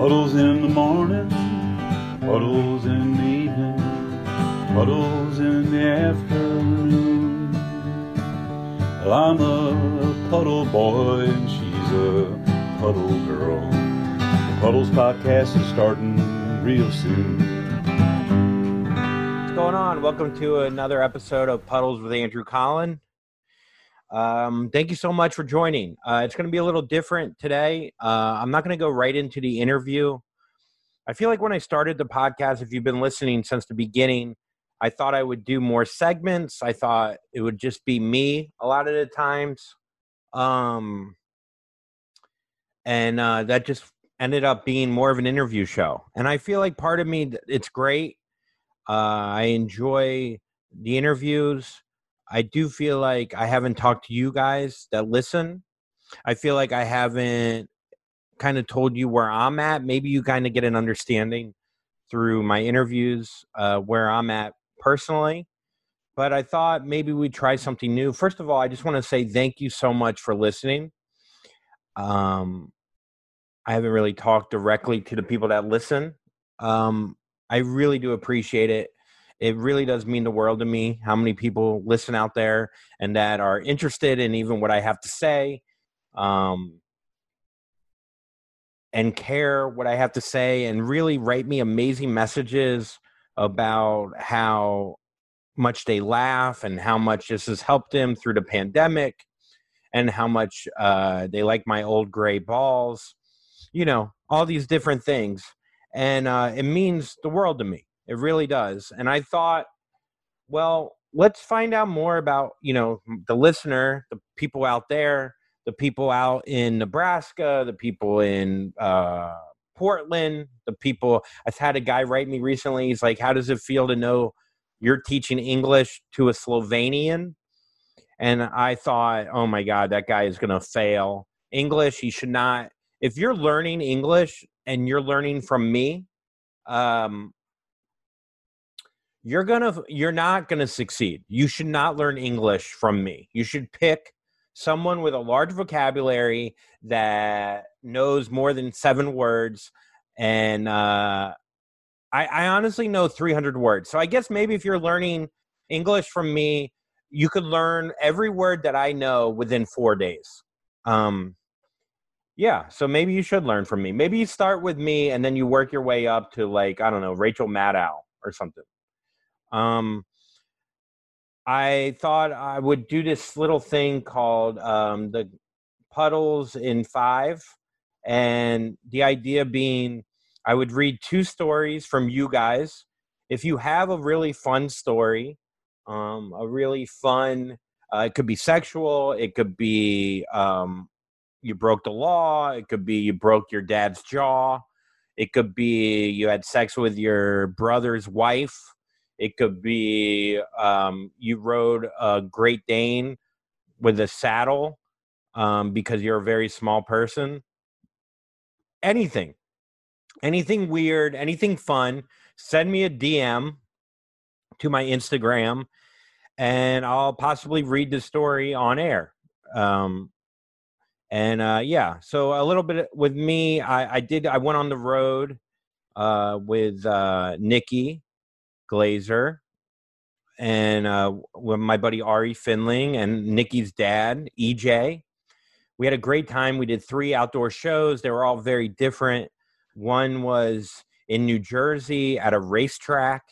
Puddles in the morning, puddles in the evening, puddles in the afternoon. Well, I'm a puddle boy and she's a puddle girl. The Puddles podcast is starting real soon. What's going on? Welcome to another episode of Puddles with Andrew Collin. Um, thank you so much for joining. Uh, it's going to be a little different today. Uh, I'm not going to go right into the interview. I feel like when I started the podcast, if you've been listening since the beginning, I thought I would do more segments. I thought it would just be me a lot of the times. Um, and uh, that just ended up being more of an interview show. And I feel like part of me, it's great. Uh, I enjoy the interviews. I do feel like I haven't talked to you guys that listen. I feel like I haven't kind of told you where I'm at. Maybe you kind of get an understanding through my interviews uh, where I'm at personally. But I thought maybe we'd try something new. First of all, I just want to say thank you so much for listening. Um, I haven't really talked directly to the people that listen. Um, I really do appreciate it it really does mean the world to me how many people listen out there and that are interested in even what I have to say um, and care what I have to say and really write me amazing messages about how much they laugh and how much this has helped them through the pandemic and how much uh, they like my old gray balls you know all these different things. And uh, it means the world to me it really does. And I thought, well, let's find out more about, you know, the listener, the people out there, the people out in Nebraska, the people in uh, Portland, the people. I've had a guy write me recently. He's like, how does it feel to know you're teaching English to a Slovenian? And I thought, oh my God, that guy is going to fail. English, he should not. If you're learning English and you're learning from me, um, you're gonna you're not gonna succeed. You should not learn english from me. You should pick someone with a large vocabulary that knows more than seven words and uh, I, I honestly know 300 words. So i guess maybe if you're learning english from me you could learn every word that i know within four days. Um, yeah so maybe you should learn from me. Maybe you start with me and then you work your way up to like i don't know rachel maddow or something um, I thought I would do this little thing called um, the puddles in five. And the idea being, I would read two stories from you guys. If you have a really fun story, um, a really fun, uh, it could be sexual, it could be um, you broke the law, it could be you broke your dad's jaw, it could be you had sex with your brother's wife it could be um, you rode a Great Dane with a saddle um, because you're a very small person. Anything, anything weird, anything fun, send me a DM to my Instagram and I'll possibly read the story on air. Um, and uh, yeah, so a little bit with me, I, I did, I went on the road uh, with uh, Nikki Glazer, and uh, my buddy Ari Finling and Nikki's dad, EJ. We had a great time. We did three outdoor shows. They were all very different. One was in New Jersey at a racetrack,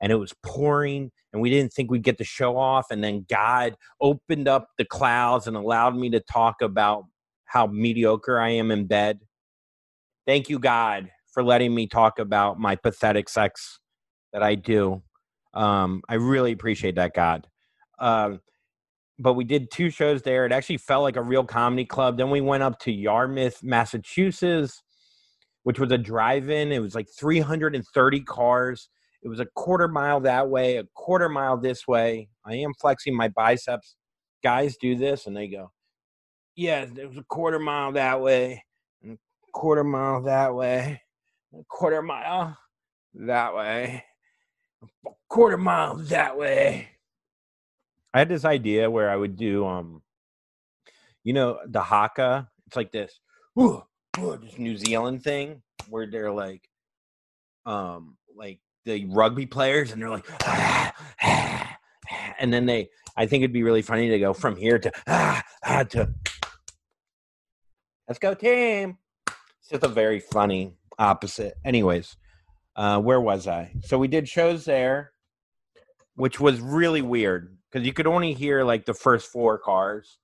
and it was pouring, and we didn't think we'd get the show off. And then God opened up the clouds and allowed me to talk about how mediocre I am in bed. Thank you, God, for letting me talk about my pathetic sex that I do. Um, I really appreciate that, God. Um, but we did two shows there. It actually felt like a real comedy club. Then we went up to Yarmouth, Massachusetts, which was a drive-in. It was like 330 cars. It was a quarter mile that way, a quarter mile this way. I am flexing my biceps. Guys do this and they go, "Yeah, it was a quarter mile that way, and a quarter mile that way, a quarter mile that way." A quarter mile that way. I had this idea where I would do, um, you know, the haka. It's like this, ooh, ooh, this New Zealand thing. where they're like, um, like the rugby players, and they're like, ah, ah, ah," and then they. I think it'd be really funny to go from here to ah, ah to. Let's go, team. It's just a very funny opposite. Anyways, uh, where was I? So we did shows there, which was really weird because you could only hear like the first four cars.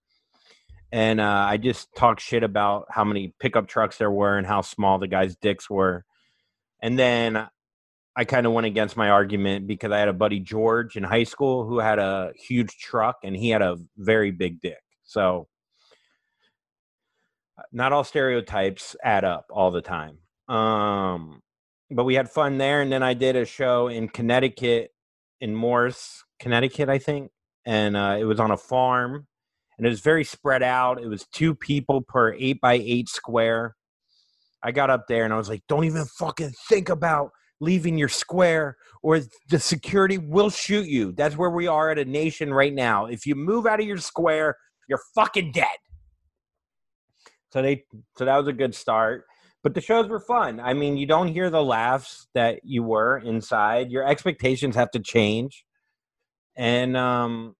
And uh, I just talked shit about how many pickup trucks there were and how small the guys' dicks were. And then I kind of went against my argument because I had a buddy George in high school who had a huge truck and he had a very big dick. So not all stereotypes add up all the time. Um, but we had fun there, and then I did a show in Connecticut, in Morris, Connecticut, I think, and uh, it was on a farm, and it was very spread out. It was two people per eight by eight square. I got up there and I was like, "Don't even fucking think about leaving your square, or the security will shoot you." That's where we are at a nation right now. If you move out of your square, you're fucking dead. So they, so that was a good start but the shows were fun. I mean, you don't hear the laughs that you were inside. Your expectations have to change. And um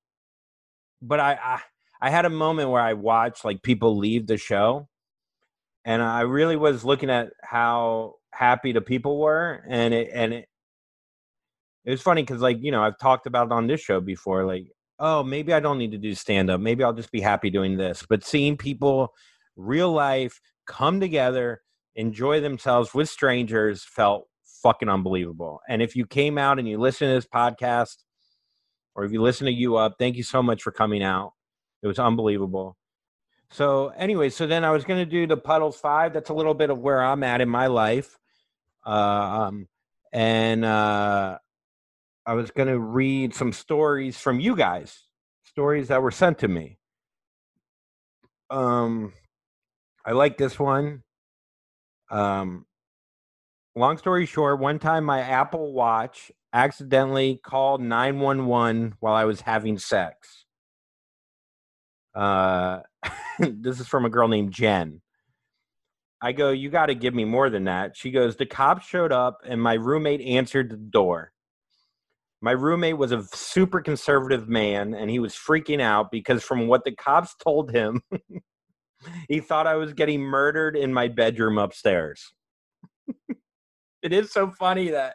but I I, I had a moment where I watched like people leave the show and I really was looking at how happy the people were and it and it it was funny cuz like, you know, I've talked about it on this show before like, oh, maybe I don't need to do stand up. Maybe I'll just be happy doing this. But seeing people real life come together enjoy themselves with strangers felt fucking unbelievable. And if you came out and you listen to this podcast, or if you listen to you up, thank you so much for coming out. It was unbelievable. So anyway, so then I was going to do the puddles five. That's a little bit of where I'm at in my life, uh, um, and uh, I was going to read some stories from you guys, stories that were sent to me. Um, I like this one. Um, long story short, one time my Apple Watch accidentally called 911 while I was having sex. Uh, this is from a girl named Jen. I go, You got to give me more than that. She goes, The cops showed up and my roommate answered the door. My roommate was a super conservative man and he was freaking out because, from what the cops told him, he thought I was getting murdered in my bedroom upstairs. it is so funny that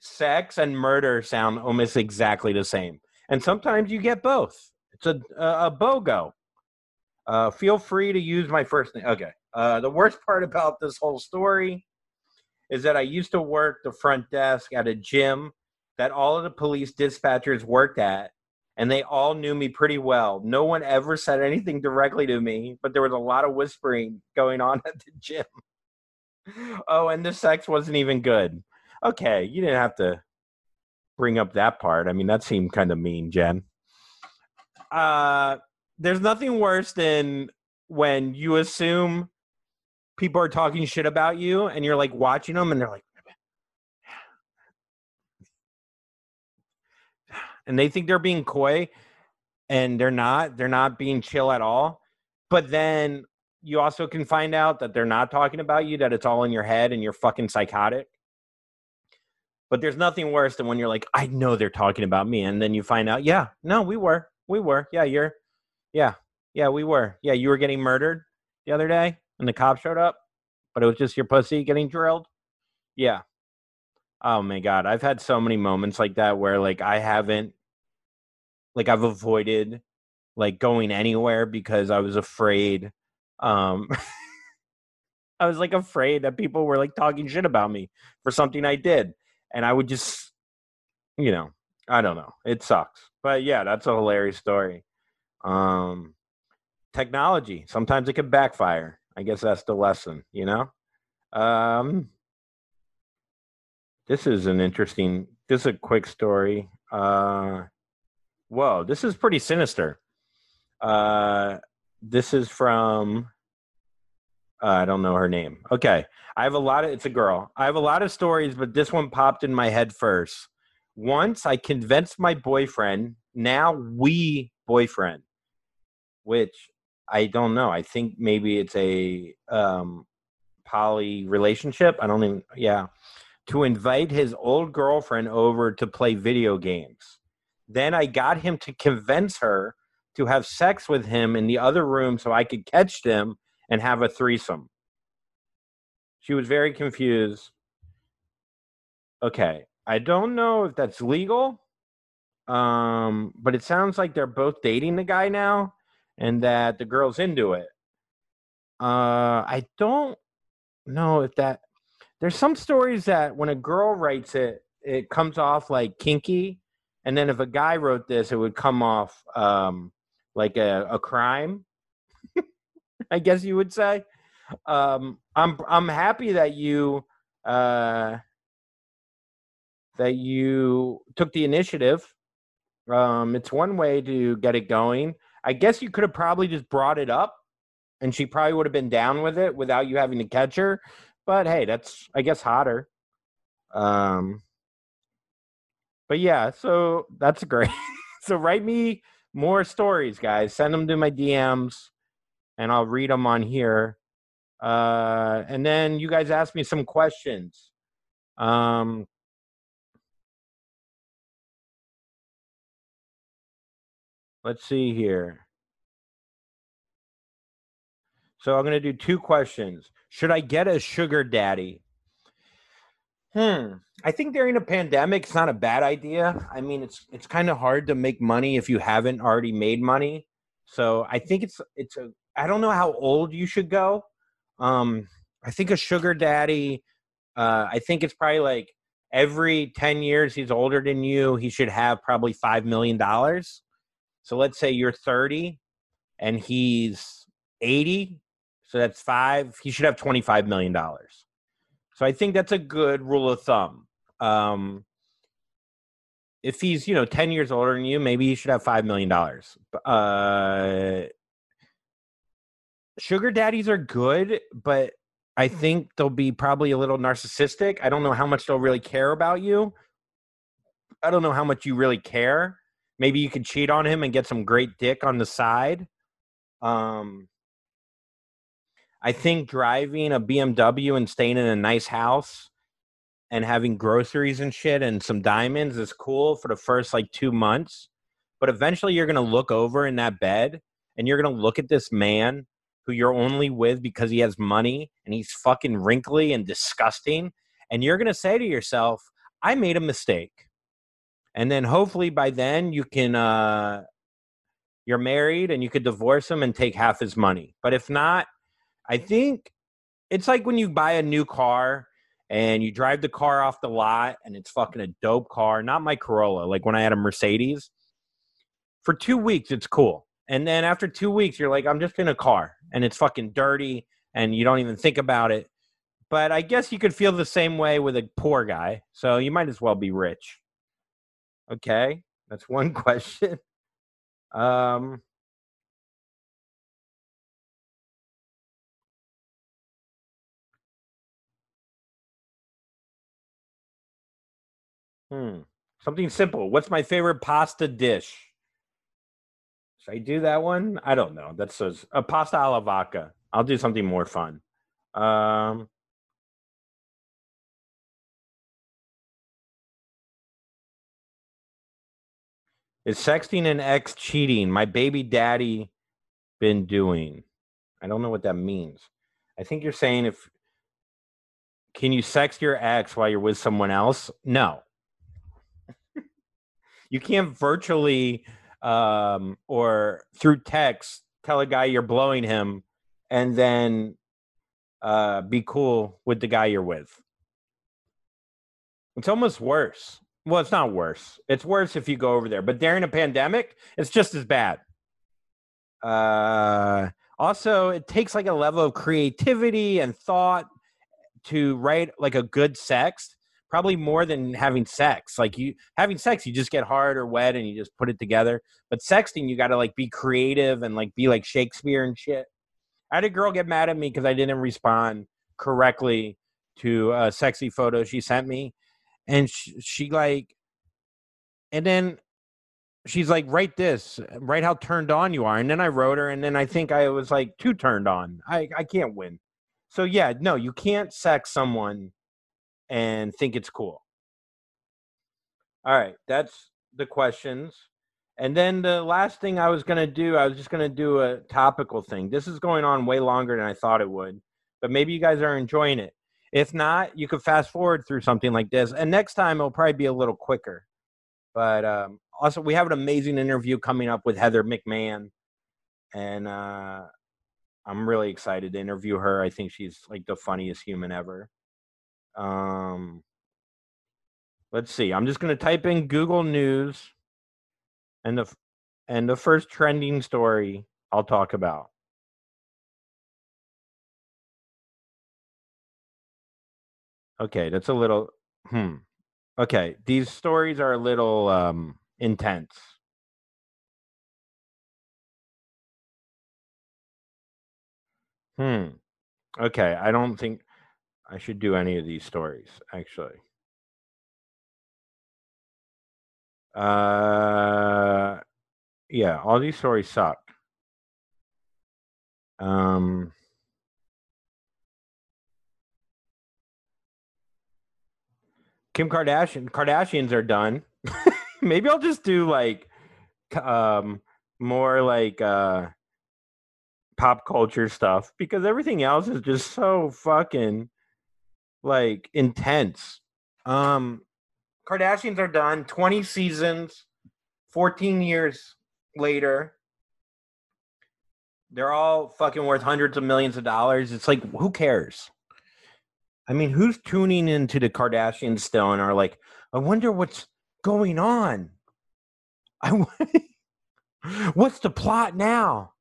sex and murder sound almost exactly the same. And sometimes you get both. It's a, a, a BOGO. Uh, feel free to use my first name. Okay. Uh, the worst part about this whole story is that I used to work the front desk at a gym that all of the police dispatchers worked at and they all knew me pretty well. No one ever said anything directly to me, but there was a lot of whispering going on at the gym. oh, and the sex wasn't even good. Okay, you didn't have to bring up that part. I mean, that seemed kind of mean, Jen. Uh, there's nothing worse than when you assume people are talking shit about you and you're like watching them and they're like, and they think they're being coy and they're not they're not being chill at all. But then you also can find out that they're not talking about you that it's all in your head and you're fucking psychotic. But there's nothing worse than when you're like i know they're talking about me and then you find out yeah no we were we were. Yeah you're yeah yeah we were. Yeah you were getting murdered the other day and the cops showed up but it was just your pussy getting drilled. Yeah. Oh my god i've had so many moments like that where like i haven't like I've avoided like going anywhere because I was afraid um I was like afraid that people were like talking shit about me for something I did and I would just you know, I don't know. It sucks. But yeah, that's a hilarious story. Um technology, sometimes it can backfire. I guess that's the lesson, you know? Um this is an interesting this is a quick story. Uh whoa, this is pretty sinister. Uh, this is from uh, I don't know her name. Okay, I have a lot of. It's a girl. I have a lot of stories, but this one popped in my head first. Once I convinced my boyfriend. Now we boyfriend, which I don't know. I think maybe it's a um, poly relationship. I don't even yeah. To invite his old girlfriend over to play video games. Then I got him to convince her to have sex with him in the other room so I could catch them and have a threesome. She was very confused. Okay. I don't know if that's legal. Um, but it sounds like they're both dating the guy now and that the girl's into it. Uh, I don't know if that. There's some stories that when a girl writes it, it comes off like kinky, and then if a guy wrote this, it would come off um, like a, a crime. I guess you would say. Um, I'm I'm happy that you uh, that you took the initiative. Um, it's one way to get it going. I guess you could have probably just brought it up and she probably would have been down with it without you having to catch her. But hey, that's I guess hotter. Um but yeah, so that's great. so write me more stories, guys. Send them to my DMs and I'll read them on here. Uh and then you guys ask me some questions. Um Let's see here. So I'm going to do two questions. Should I get a sugar daddy? Hmm. I think during a pandemic, it's not a bad idea. I mean, it's it's kind of hard to make money if you haven't already made money. So I think it's it's a. I don't know how old you should go. Um, I think a sugar daddy. Uh, I think it's probably like every ten years he's older than you. He should have probably five million dollars. So let's say you're thirty, and he's eighty so that's five. He should have $25 million. So I think that's a good rule of thumb. Um, if he's, you know, 10 years older than you, maybe he should have $5 million. Uh, sugar daddies are good, but I think they'll be probably a little narcissistic. I don't know how much they'll really care about you. I don't know how much you really care. Maybe you could cheat on him and get some great dick on the side. Um, I think driving a BMW and staying in a nice house and having groceries and shit and some diamonds is cool for the first like two months. But eventually you're going to look over in that bed and you're going to look at this man who you're only with because he has money and he's fucking wrinkly and disgusting. And you're going to say to yourself, I made a mistake. And then hopefully by then you can, uh, you're married and you could divorce him and take half his money. But if not, I think it's like when you buy a new car and you drive the car off the lot and it's fucking a dope car, not my Corolla, like when I had a Mercedes. For two weeks, it's cool. And then after two weeks, you're like, I'm just in a car and it's fucking dirty and you don't even think about it. But I guess you could feel the same way with a poor guy. So you might as well be rich. Okay. That's one question. Um, Hmm. Something simple. What's my favorite pasta dish? Should I do that one? I don't know. That says a pasta alla vodka. I'll do something more fun. Um, is sexting an ex cheating? My baby daddy been doing. I don't know what that means. I think you're saying if can you sext your ex while you're with someone else? No you can't virtually um, or through text tell a guy you're blowing him and then uh, be cool with the guy you're with. It's almost worse. Well, it's not worse. It's worse if you go over there. But during a pandemic, it's just as bad. Uh, also, it takes like a level of creativity and thought to write like a good sex probably more than having sex. Like you having sex, you just get hard or wet and you just put it together. But sexting, you got to like be creative and like be like Shakespeare and shit. I had a girl get mad at me because I didn't respond correctly to a sexy photo she sent me, and she, she like, and then she's like, write this, write how turned on you are, and then I wrote her, and then I think I was like too turned on. I I can't win. So yeah, no, you can't sex someone and think it's cool. All right, that's the questions. And then the last thing I was going to do, I was just going to do a topical thing. This is going on way longer than I thought it would, but maybe you guys are enjoying it. If not, you could fast forward through something like this. And next time it'll probably be a little quicker. But um, also, we have an amazing interview coming up with Heather McMahan. And uh, I'm really excited to interview her. I think she's like the funniest human ever. Um, let's see. I'm just going to type in Google News and the and the first trending story I'll talk about. Okay, that's a little hmm. Okay, these stories are a little um intense. Hmm. Okay, I don't think I should do any of these stories actually. Uh yeah, all these stories suck. Um Kim Kardashian Kardashians are done. Maybe I'll just do like um more like uh pop culture stuff because everything else is just so fucking like intense. Um Kardashians are done 20 seasons, 14 years later. They're all fucking worth hundreds of millions of dollars. It's like who cares? I mean, who's tuning into the Kardashians still and are like, I wonder what's going on? I what's the plot now?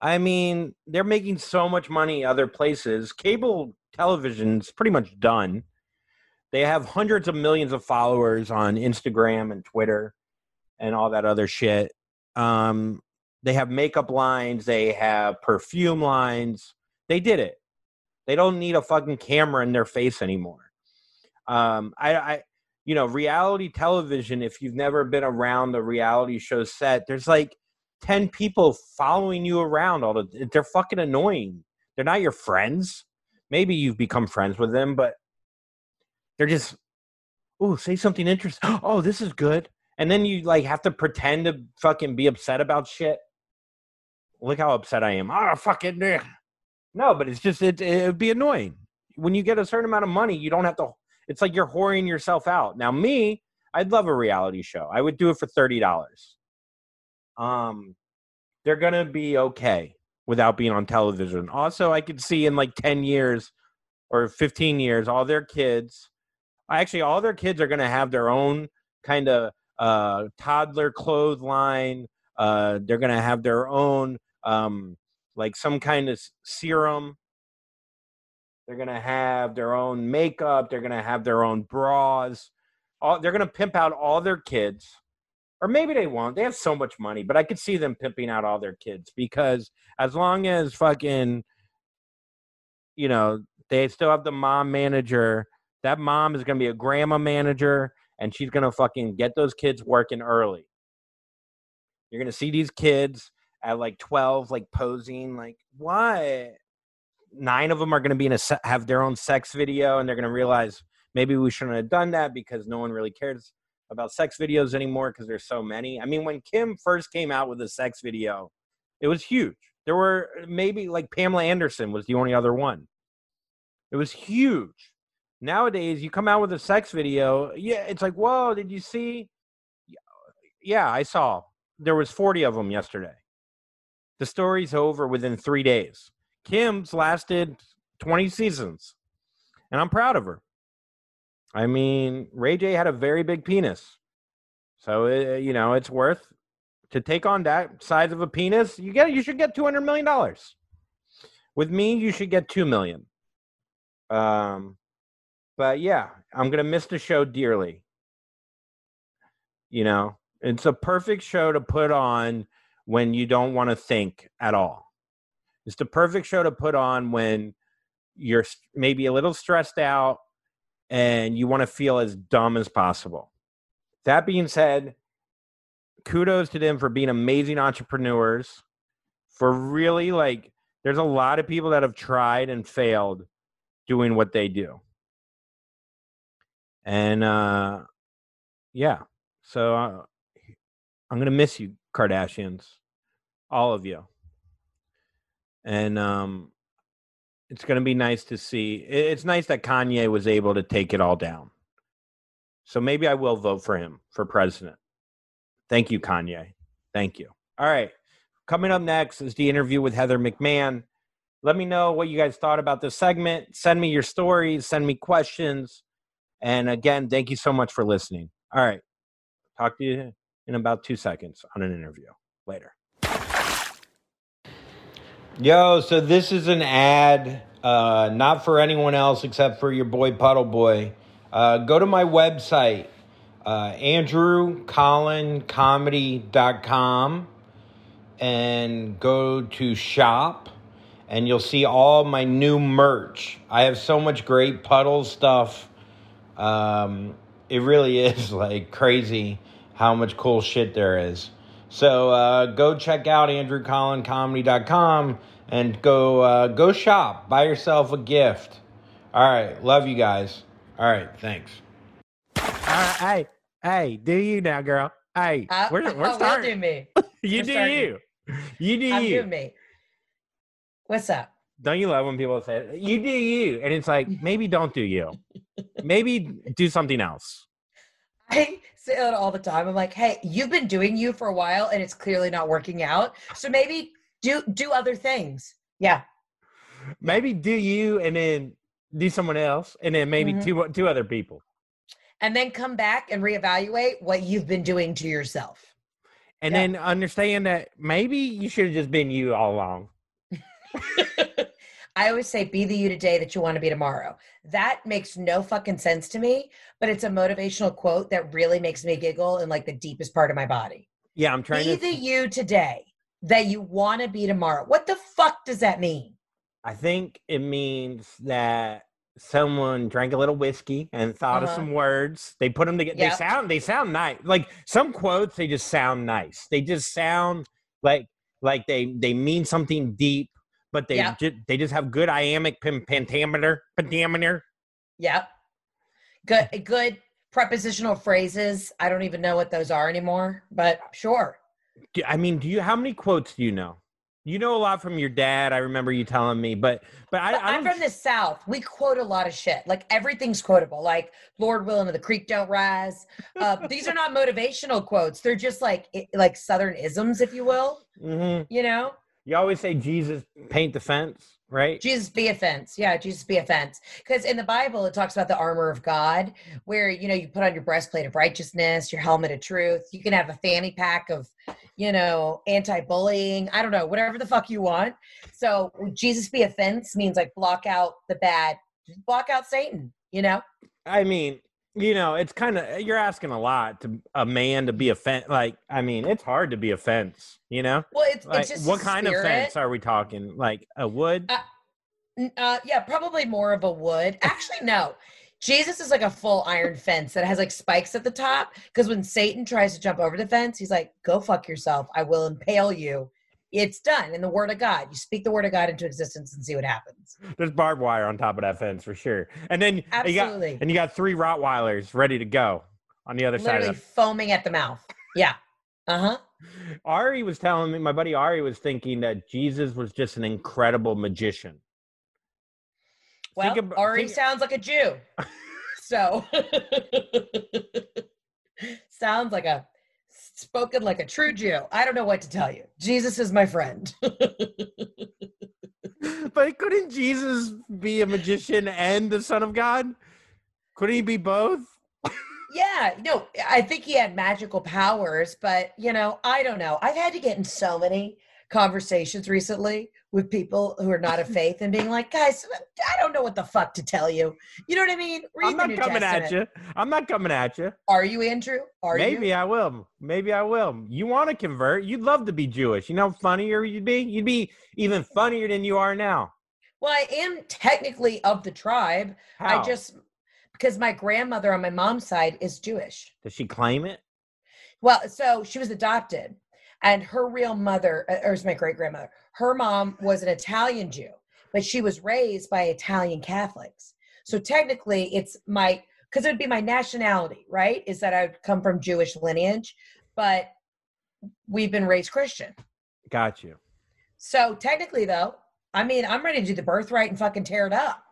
I mean, they're making so much money other places. Cable television's pretty much done. They have hundreds of millions of followers on Instagram and Twitter and all that other shit. Um, they have makeup lines, they have perfume lines. They did it. They don't need a fucking camera in their face anymore. Um, I, I, you know, reality television. If you've never been around a reality show set, there's like ten people following you around. All the they're fucking annoying. They're not your friends. Maybe you've become friends with them, but they're just, oh, say something interesting. Oh, this is good. And then you like have to pretend to fucking be upset about shit. Look how upset I am. Oh, fucking. No, but it's just it it would be annoying. When you get a certain amount of money, you don't have to it's like you're whoring yourself out. Now me, I'd love a reality show. I would do it for $30. Um they're going to be okay without being on television. Also, I could see in like 10 years or 15 years all their kids actually all their kids are going to have their own kind of uh toddler clothesline. Uh they're going to have their own um like some kind of serum. They're gonna have their own makeup. They're gonna have their own bras. All, they're gonna pimp out all their kids, or maybe they won't. They have so much money, but I could see them pimping out all their kids because as long as fucking, you know, they still have the mom manager. That mom is gonna be a grandma manager, and she's gonna fucking get those kids working early. You're gonna see these kids at like 12 like posing like why nine of them are going to be in a se- have their own sex video and they're going to realize maybe we shouldn't have done that because no one really cares about sex videos anymore because there's so many. I mean when kim first came out with a sex video it was huge. There were maybe like pamela anderson was the only other one. It was huge. Nowadays you come out with a sex video yeah it's like whoa did you see? Yeah i saw. There was 40 of them yesterday. The story's over within three days. Kim's lasted 20 seasons, and I'm proud of her. I mean, Ray J had a very big penis. So, it, uh, you know, it's worth to take on that size of a penis. You get you should get 200 million dollars. With me, you should get 2 million. Um but yeah, I'm going to miss the show dearly. You know, it's a perfect show to put on when you don't want to think at all. It's the perfect show to put on when you're maybe a little stressed out and you want to feel as dumb as possible. That being said, kudos to them for being amazing entrepreneurs, for really like There's a lot of people that have tried and failed doing what they do. And uh yeah. So uh, I'm going to miss you Kardashians. All of you. And um it's going to be nice to see. It's nice that Kanye was able to take it all down. So maybe I will vote for him for president. Thank you, Kanye. Thank you. All right. Coming up next is the interview with Heather McMahan. Let me know what you guys thought about this segment. Send me your stories, send me questions. And again, thank you so much for listening. All right. Talk to you in about two seconds on an interview. Later. Yo, so this is an ad, uh, not for anyone else except for your boy Puddle Boy. Uh, go to my website, uh, andrewcollincomedy.com, and go to shop, and you'll see all my new merch. I have so much great puddle stuff. Um, it really is like crazy how much cool shit there is. So uh, go check out andrewcollincomedy.com and go uh, go shop. Buy yourself a gift. All right, love you guys. All right, thanks. Uh, hey, hey, do you now, girl? Hey, Uh, we're we're oh, starting. Will do me. you we're do starting. you. You do I'm you. me. What's up? Don't you love when people say you do you, and it's like maybe don't do you. maybe do something else. I say all the time. I'm like, hey, you've been doing you for a while and it's clearly not working out. So maybe do do other things. Yeah. Maybe do you, and then do someone else, and then maybe Mhm. two two other people. And then come back and reevaluate what you've been doing to yourself. and Yeah. then understand that maybe you should have just been you all along. I always say, be the you today that you want to be tomorrow. That makes no fucking sense to me, but it's a motivational quote that really makes me giggle in like the deepest part of my body. Yeah, I'm trying Be to. Be the you today that you want to be tomorrow. What the fuck does that mean? I think it means that someone drank a little whiskey and thought of Uh-huh. some words. They put them together. They sound. They sound nice. Like some quotes, they just sound nice. They just sound like like they they mean something deep, but they Yep. ju- they just have good iambic pentameter pentameter. Yep. Good good prepositional phrases. I don't even know what those are anymore, but sure. I mean, do you? How many quotes do you know? You know a lot from your dad. I remember you telling me, but but I, But I I'm from the South. We quote a lot of shit. Like everything's quotable. Like Lord willing the creek don't rise. Uh, these are not motivational quotes. They're just like like Southern isms, if you will. Mhm. You know, You always say Jesus paint the fence, right? Jesus be a fence. Yeah, Jesus be a fence. Because in the Bible, it talks about the armor of God, where you know you put on your breastplate of righteousness, your helmet of truth. You can have a fanny pack of, you know, anti-bullying. I don't know, whatever the fuck you want. So Jesus be a fence means like block out the bad, block out Satan. You know. I mean, you know, it's kind of you're asking a lot to a man to be a fence. Like, I mean, it's hard to be a fence. You know, Well, it's, like it's just what kind of fence are we talking? Like a wood? Uh, Uh, yeah, probably more of a wood. Actually, no. Jesus is like a full iron fence that has like spikes at the top. Because when Satan tries to jump over the fence, he's like, "Go fuck yourself. I will impale you." It's done in the Word of God. You speak the Word of God into existence and see what happens. There's barbed wire on top of that fence for sure. And then you got Absolutely. and you got three Rottweilers ready to go on the other Literally side of foaming at the mouth. Yeah. Uh huh. Ari was telling me, my buddy Ari was thinking that Jesus was just an incredible magician. Well, Think ab- Ari think- sounds like a Jew. so sounds like a spoken like a true Jew. I don't know what to tell you. Jesus is my friend. but couldn't Jesus be a magician and the Son of God? Couldn't he be both? yeah, no, I think he had magical powers, but you know, I don't know. I've had to get in so many conversations recently with people who are not of faith and being like, guys, I don't know what the fuck to tell you. You know what I mean? Read I'm not coming at you. I'm not coming at you. Are you Andrew? Are Maybe you? I will. Maybe I will. You want to convert? You'd love to be Jewish. You know, how funnier you'd be. You'd be even funnier than you are now. Well, I am technically of the tribe. How? I just because my grandmother on my mom's side is Jewish. does she claim it? Well, so she was adopted, and her real mother, uh, or is my great grandmother, her mom was an Italian Jew, but she was raised by Italian Catholics. So technically, it's my because it would be my nationality, right? Is that I would come from Jewish lineage, but we've been raised Christian. Got you. So technically, though, I mean, I'm ready to do the birthright and fucking tear it up.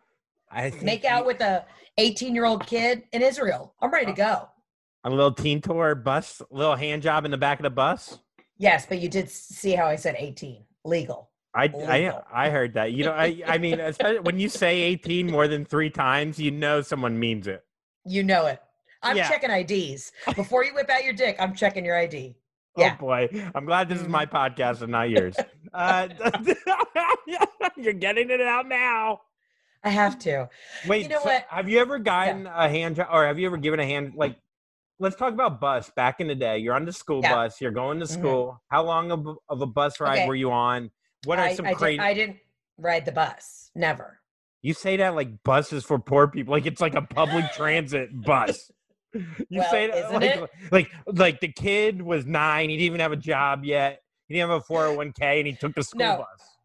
I think Make out you- with a 18 year old kid in Israel. I'm ready to go. a little teen tour bus, little hand job in the back of the bus. Yes, but you did see how I said 18 legal. I, Legal. I I heard that. You know, I I mean, especially when you say 18 more than three times, you know someone means it. You know it. I'm Yeah. checking IDs before you whip out your dick. I'm checking your ID. Yeah. Oh boy, I'm glad this is my podcast and not yours. Uh, you're getting it out now. I have to. Wait, you know so what? Have you ever gotten a hand job, or have you ever given a hand? Like, let's talk about bus. Back in the day, you're on the school Yeah. bus. You're going to Mhm. school. How long of, of a bus ride Okay. were you on? What are I, some I, crazy? did, I didn't ride the bus. Never. You say that like buses for poor people, like it's like a public transit bus. You Well, say that like, it? like like the kid was nine, he didn't even have a job yet. He didn't have a 401k and he took the school No. bus.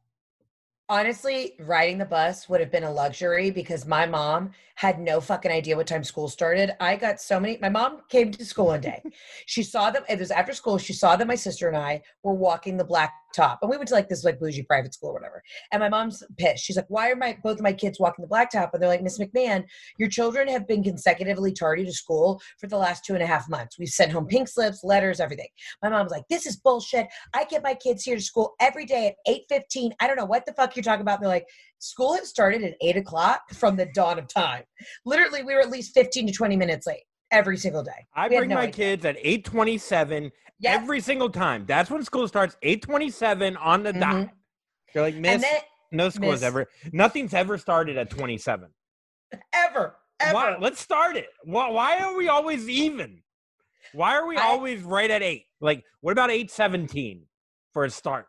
Honestly, riding the bus would have been a luxury because my mom had no fucking idea what time school started. I got so many. My mom came to school one day. she saw them. It was after school. She saw that my sister and I were walking the black top, and we went to like this like bougie private school or whatever. And my mom's pissed. She's like, "Why are my both of my kids walking the black top?" And they're like, "Miss McMahan, your children have been consecutively tardy to school for the last two and a half months. We've sent home pink slips, letters, everything." My mom's like, "This is bullshit. I get my kids here to school every day at eight fifteen. I don't know what the fuck you're talking about." And they're like, "School had started at eight o'clock from the dawn of time. Literally, we were at least fifteen to twenty minutes late every single day. I We bring no my idea. kids at 827 Yeah, every single time. That's when school starts. 827 on the dot. Mhm. They're like, Miss, then no school Miss- ever nothing's ever started at 27. ever, ever. Why, let's start it. Why, why are we always even? Why are we I- always right at eight? Like, what about 817 for a start?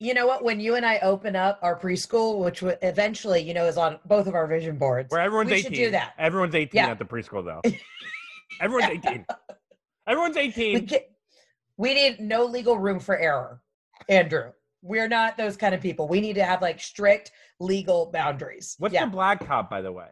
You know what? When you and I open up our preschool, which would eventually, you know, is on both of our vision boards, Where everyone's we 18. should do that. Everyone's 18 Yeah. at the preschool, though. Everyone's 18. Everyone's 18. can, we need no legal room for error, Andrew. We're not those kind of people. We need to have like strict legal boundaries. What's yeah. the blacktop, by the way?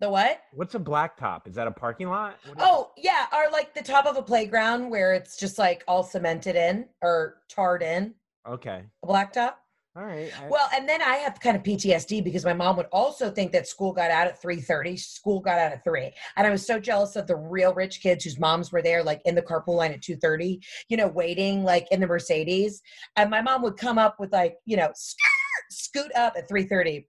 the what? What's a black top? Is that a parking lot? Oh, yeah, or like the top of a playground where it's just like all cemented in or tarred in, okay. a blacktop. All right. I- Well, and then I have kind of PTSD because my mom would also think that school got out at 3:30. School got out at 3. And I was so jealous of the real rich kids whose moms were there like in the carpool line at 2:30, you know, waiting like in the Mercedes. And my mom would come up with like, you know, scoot up at 3:30.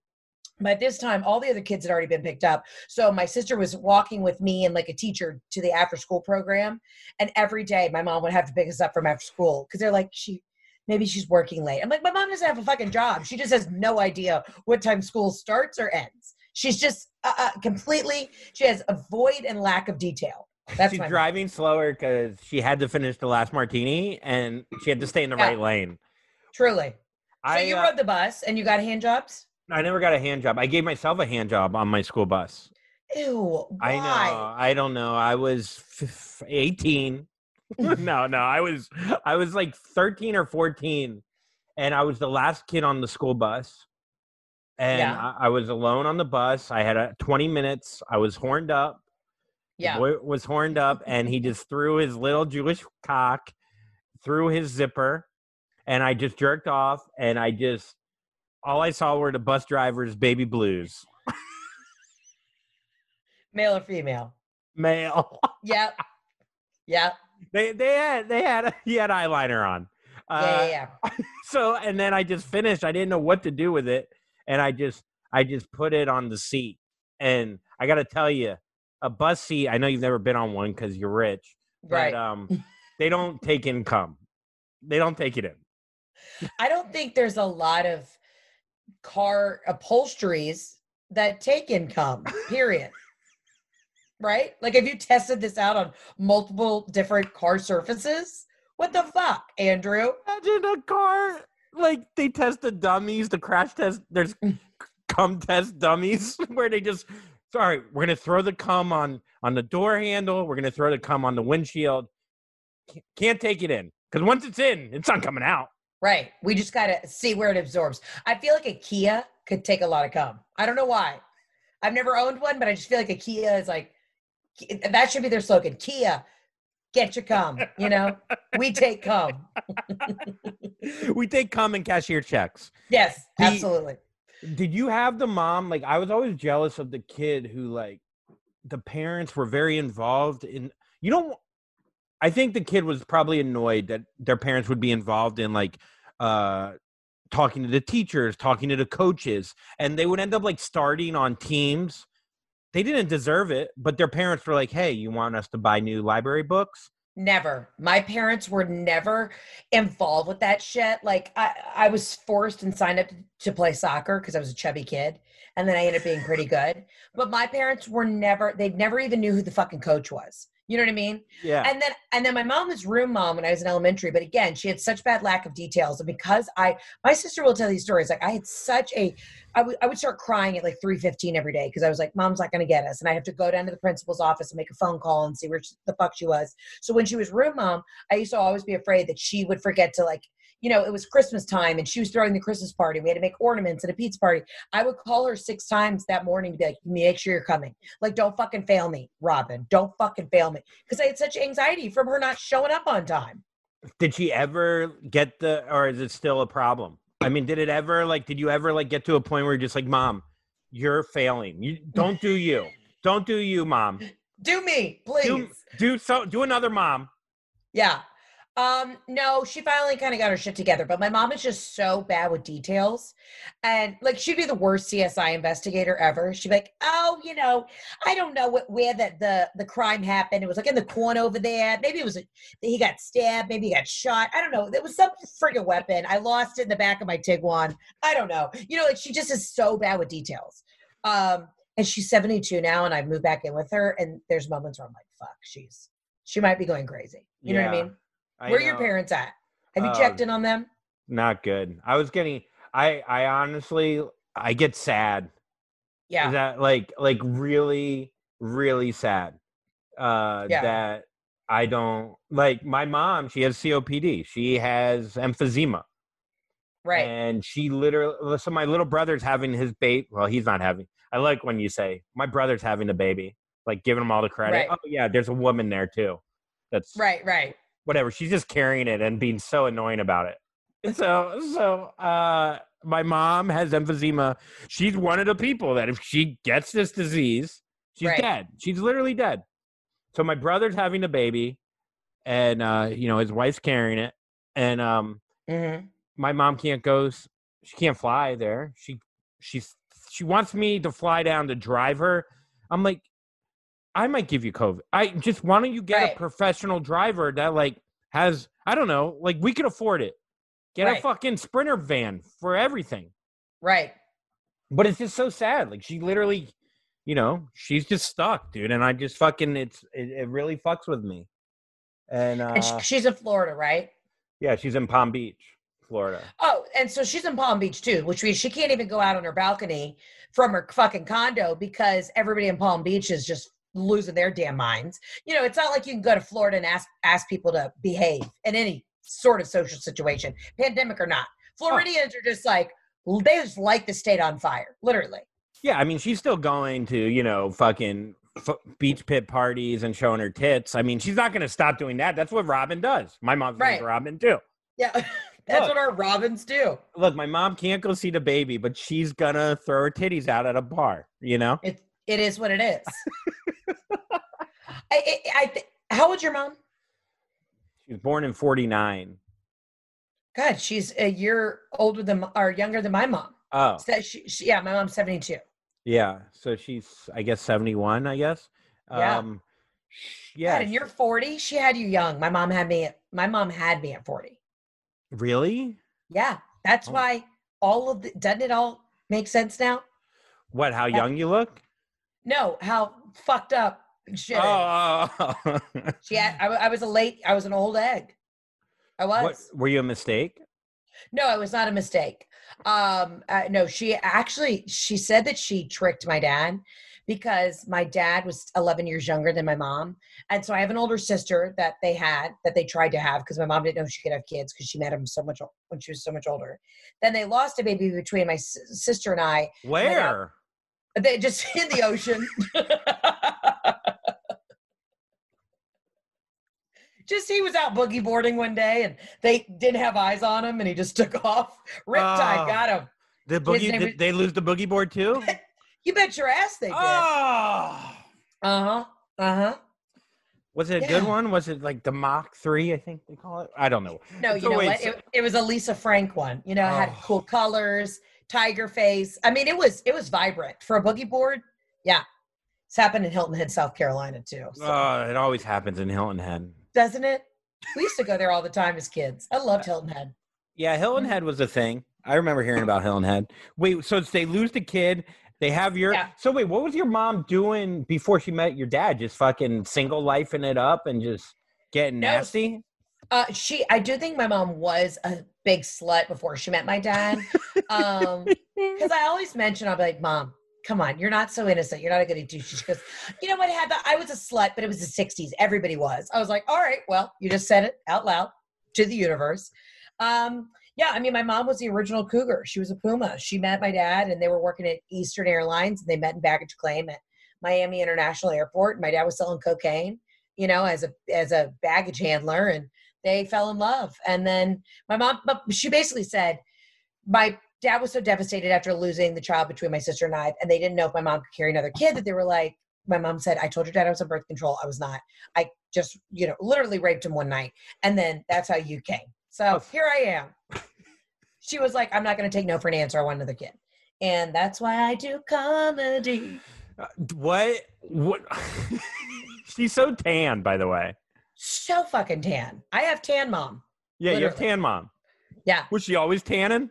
By this time, all the other kids had already been picked up. So my sister was walking with me and like a teacher to the after school program. And every day my mom would have to pick us up from after school because they're like, she maybe she's working late. I'm like, my mom doesn't have a fucking job. She just has no idea what time school starts or ends. She's just uh, uh, completely, she has a void and lack of detail. That's She's my mom. driving slower because she had to finish the last martini and she had to stay in the Yeah. right lane. Truly. So I, you uh, rode the bus and you got hand jobs? I never got a hand job. I gave myself a hand job on my school bus. Ew. Why? I know. I don't know. I was f- 18. no, no. I was I was like 13 or 14 and I was the last kid on the school bus. And Yeah. I, I was alone on the bus. I had a 20 minutes. I was horned up. The Yeah. boy was horned up and he just threw his little Jewish cock through his zipper and I just jerked off and I just all I saw were the bus driver's baby blues. Male or female? Male. Yep. Yep. They they had they had he had eyeliner on. Yeah, Uh, yeah, yeah. So and then I just finished. I didn't know what to do with it, and I just I just put it on the seat. And I got to tell you, a bus seat. I know you've never been on one because you're rich, but Right. um, they don't take income. They don't take it in. I don't think there's a lot of car upholsteries that take income, period. Right? Like, have you tested this out on multiple different car surfaces? What the fuck, Andrew? Imagine a car like they test the dummies, the crash test. There's mm. cum test dummies where they just sorry, we're gonna throw the cum on on the door handle. We're gonna throw the cum on the windshield. Can't- Can't take it in because once it's in, it's not coming out. Right. We just got to see where it absorbs. I feel like a Kia could take a lot of cum. I don't know why. I've never owned one, but I just feel like a Kia is like, that should be their slogan Kia, get your cum. You know, we take cum. we take cum and cashier checks. Yes, The- absolutely. Did you have the mom? Like, I was always jealous of the kid who, like, the parents were very involved in. You don't. I think the kid was probably annoyed that their parents would be involved in, like, uh, talking to the teachers, talking to the coaches, and they would end up like starting on teams. They didn't deserve it, but their parents were like, "Hey, you want us to buy new library books?" Never. My parents were never involved with that shit. Like I, I was forced and signed up to play soccer because I was a chubby kid, and then I ended up being pretty good. But my parents were never. They never even knew who the fucking coach was. You know what I mean? Yeah. And then and then my mom was room mom when I was in elementary, but again, she had such bad lack of details. And because I my sister will tell these stories, like I had such a I would I would start crying at like 3:15 every day because I was like, Mom's not gonna get us. And I have to go down to the principal's office and make a phone call and see where she, the fuck she was. So when she was room mom, I used to always be afraid that she would forget to like you know, it was Christmas time and she was throwing the Christmas party. We had to make ornaments and a pizza party. I would call her six times that morning to be like, make sure you're coming. Like, don't fucking fail me, Robin. Don't fucking fail me. Because I had such anxiety from her not showing up on time. did she ever get the or is it still a problem i mean did it ever like did you ever like get to a point where you're just like mom you're failing you don't do you don't do you mom Do me, please. do do so do another mom Yeah. Um, no, she finally kind of got her shit together, but my mom is just so bad with details. And like she'd be the worst CSI investigator ever. She'd be like, Oh, you know, I don't know what where that the the crime happened. It was like in the corner over there. Maybe it was a, he got stabbed, maybe he got shot. I don't know. There was some friggin' weapon. I lost it in the back of my Tiguan. I don't know. You know, like she just is so bad with details. Um, and she's 72 now, and I've moved back in with her, and there's moments where I'm like, fuck, she's she might be going crazy. You know what I mean? I Where are your parents at? Have you Uh, checked in on them? not good i was getting i i honestly i get sad Yeah. Is that like like really really sad uh Yeah. that i don't like my mom she has copd she has emphysema right. And she literally, so my little brother's having his baby. Well, he's not having. I like when you say my brother's having a baby, like giving him all the credit. Right. Oh yeah, there's a woman there too. That's right. Right. Whatever. She's just carrying it and being so annoying about it. And so, so uh, my mom has emphysema. She's one of the people that if she gets this disease, she's Right. dead. She's literally dead. So my brother's having a baby, and uh, you know his wife's carrying it, and um, hmm my mom can't go she can't fly there she she's she wants me to fly down to drive her i'm like i might give you covid i just why don't you get Right. a professional driver that like has i don't know like we could afford it get a fucking sprinter van for everything Right. but it's just so sad like she literally you know she's just stuck dude and i just fucking it's it, it really fucks with me and uh And she's in Florida, right? yeah she's in palm beach florida Oh, and so she's in Palm Beach too, which means she can't even go out on her balcony from her fucking condo because everybody in Palm Beach is just losing their damn minds. You know, it's not like you can go to Florida and ask ask people to behave in any sort of social situation, pandemic or not. Floridians are just like they just like the state on fire, literally. Yeah, I mean, she's still going to, you know, fucking f- beach pit parties and showing her tits. I mean, she's not going to stop doing that. That's what Robin does. My mom's Right. Robin too. Yeah, that's Look. what our robins do. Look, my mom can't go see the baby, but she's gonna throw her titties out at a bar. You know? It it is what it is. I, I, I th- how old's your mom? She was born in '49. God, she's a year older than or younger than my mom. Oh, So she, she, yeah, my mom's seventy two. yeah. So she's, I guess, 71. I guess. Yeah. Um, Yeah, and you're forty. She had you young. My mom had me. At, my mom had me at forty. really? Yeah, that's Oh. why all of the doesn't it all make sense now? What? How Yeah. young you look? No, how fucked up shit. Oh, oh, oh. She had, I, I was a late. I was an old egg. I was. what? Were you a mistake? No, it was not a mistake. Um, uh, no, she actually she said that she tricked my dad because my dad was 11 years younger than my mom, and so I have an older sister that they had that they tried to have because my mom didn't know she could have kids because she met him so much when she was so much older. Then they lost a baby between my s- sister and I. Where? They just in the ocean. just he was out boogie boarding one day and they didn't have eyes on him and he just took off. Riptide Oh. got him. The boogie? Did is- they lose the boogie board too? You bet your ass they did. oh. Uh huh. Uh huh. Was it a Yeah. good one? Was it like the Mach 3, I think they call it? I don't know. No, So you know what? It, it was a Lisa Frank one. You know, it had Oh. cool colors, tiger face. I mean, it was it was vibrant for a boogie board. Yeah, it's happened in Hilton Head, South Carolina too. So, Oh, it always happens in Hilton Head. doesn't it? We used to go there all the time as kids. I loved Uh, Hilton Head. Yeah, Hilton. Head was a thing. I remember hearing about Hilton Head. Wait, so it's they lose the kid. They have your. Yeah. So wait, what was your mom doing before she met your dad? Just fucking single lifing it up and just getting No. nasty. Uh, she, I do think my mom was a big slut before she met my dad. Um, because I always mention, I'll be like, Mom, come on, you're not so innocent. You're not a goody two shoes. She goes, You know what, Heather? I was a slut, but it was the 60s. Everybody was. I was like, All right, well, you just said it out loud to the universe. Um, yeah, I mean, my mom was the original cougar. She was a Puma. She met my dad, and they were working at Eastern Airlines, and they met in baggage claim at Miami International Airport. My dad was selling cocaine, you know, as a as a baggage handler, and they fell in love. And then my mom, but she basically said, my dad was so devastated after losing the child between my sister and I, and they didn't know if my mom could carry another kid that they were like, my mom said, I told your dad I was on birth control. I was not. I just, you know, literally raped him one night. And then that's how you came. So Oh. here I am. She was like, I'm not going to take no for an answer. I want another kid. And that's why I do comedy. Uh, what? What? She's so tan, by the way. So fucking tan. I have tan mom. Yeah, you have tan mom. Yeah. Was she always tanning?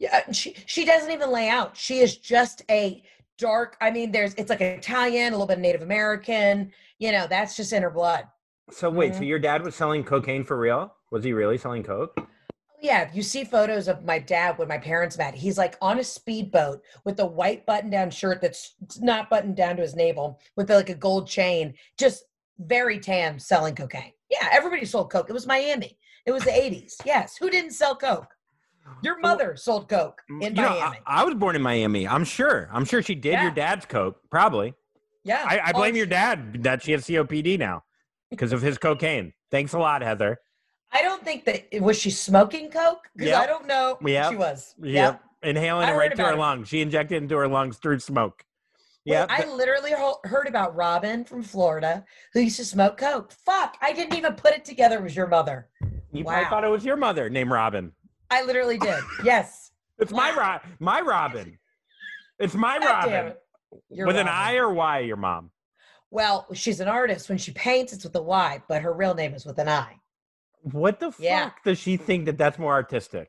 Yeah, she she doesn't even lay out. She is just a dark. I mean, there's it's like Italian, a little bit of Native American. You know, that's just in her blood. So wait, so Mhm. your dad was selling cocaine for real? Was he really selling coke? Yeah, you see photos of my dad when my parents met, he's like on a speedboat with a white button-down shirt that's not buttoned down to his navel, with like a gold chain, just very tan, selling cocaine. Yeah, everybody sold coke. It was Miami. It was the '80s. Yes, who didn't sell coke? Your Well, mother sold coke in You know, I- Miami. I, was born in Miami. I'm sure. I'm sure she did Yeah. your dad's coke. Probably. yeah, I, I blame your dad that she has COPD now because of his cocaine. Thanks a lot, Heather. I don't think that was she smoking coke because Yep. I don't know. Yep. She was. Yep. Inhaling I it right to her it. lungs. She injected it into her lungs through smoke. Yeah. I literally ho- heard about Robin from Florida who used to smoke coke. Fuck, I didn't even put it together. It was your mother. you probably wow. thought it was your mother named Robin. I literally did. Yes. It's my Wow. Ro- my Robin. It's my God Robin. it. With an I or Y, your mom. Well, she's an artist. When she paints, it's with a Y, but her real name is with an I. What the Yeah. fuck does she think that that's more artistic?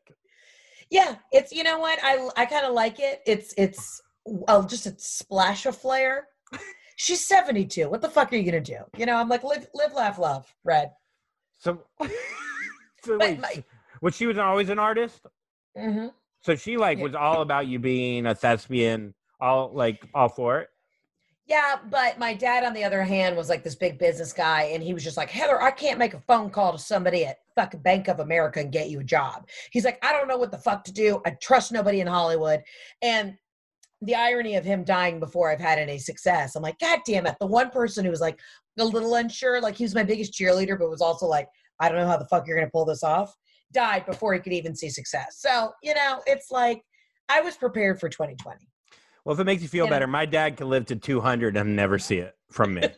Yeah, it's you know what I I kind of like it. It's it's uh, just a splash of flair. She's seventy two. What the fuck are you gonna do? You know, I'm like live live laugh love. Red. So, so wait, my- was she was always an artist? hmm So she like was all about you being a thespian, all like all for it. Yeah, but my dad, on the other hand, was like this big business guy, and he was just like, Heather, I can't make a phone call to somebody at fucking Bank of America and get you a job. He's like, I don't know what the fuck to do. I trust nobody in Hollywood. And the irony of him dying before I've had any success, I'm like, God damn it. The one person who was like a little unsure, like he was my biggest cheerleader, but was also like, I don't know how the fuck you're going to pull this off, died before he could even see success. So, you know, it's like I was prepared for 2020. Well, if it makes you feel Yeah. better, my dad could live to 200 and never see it from me.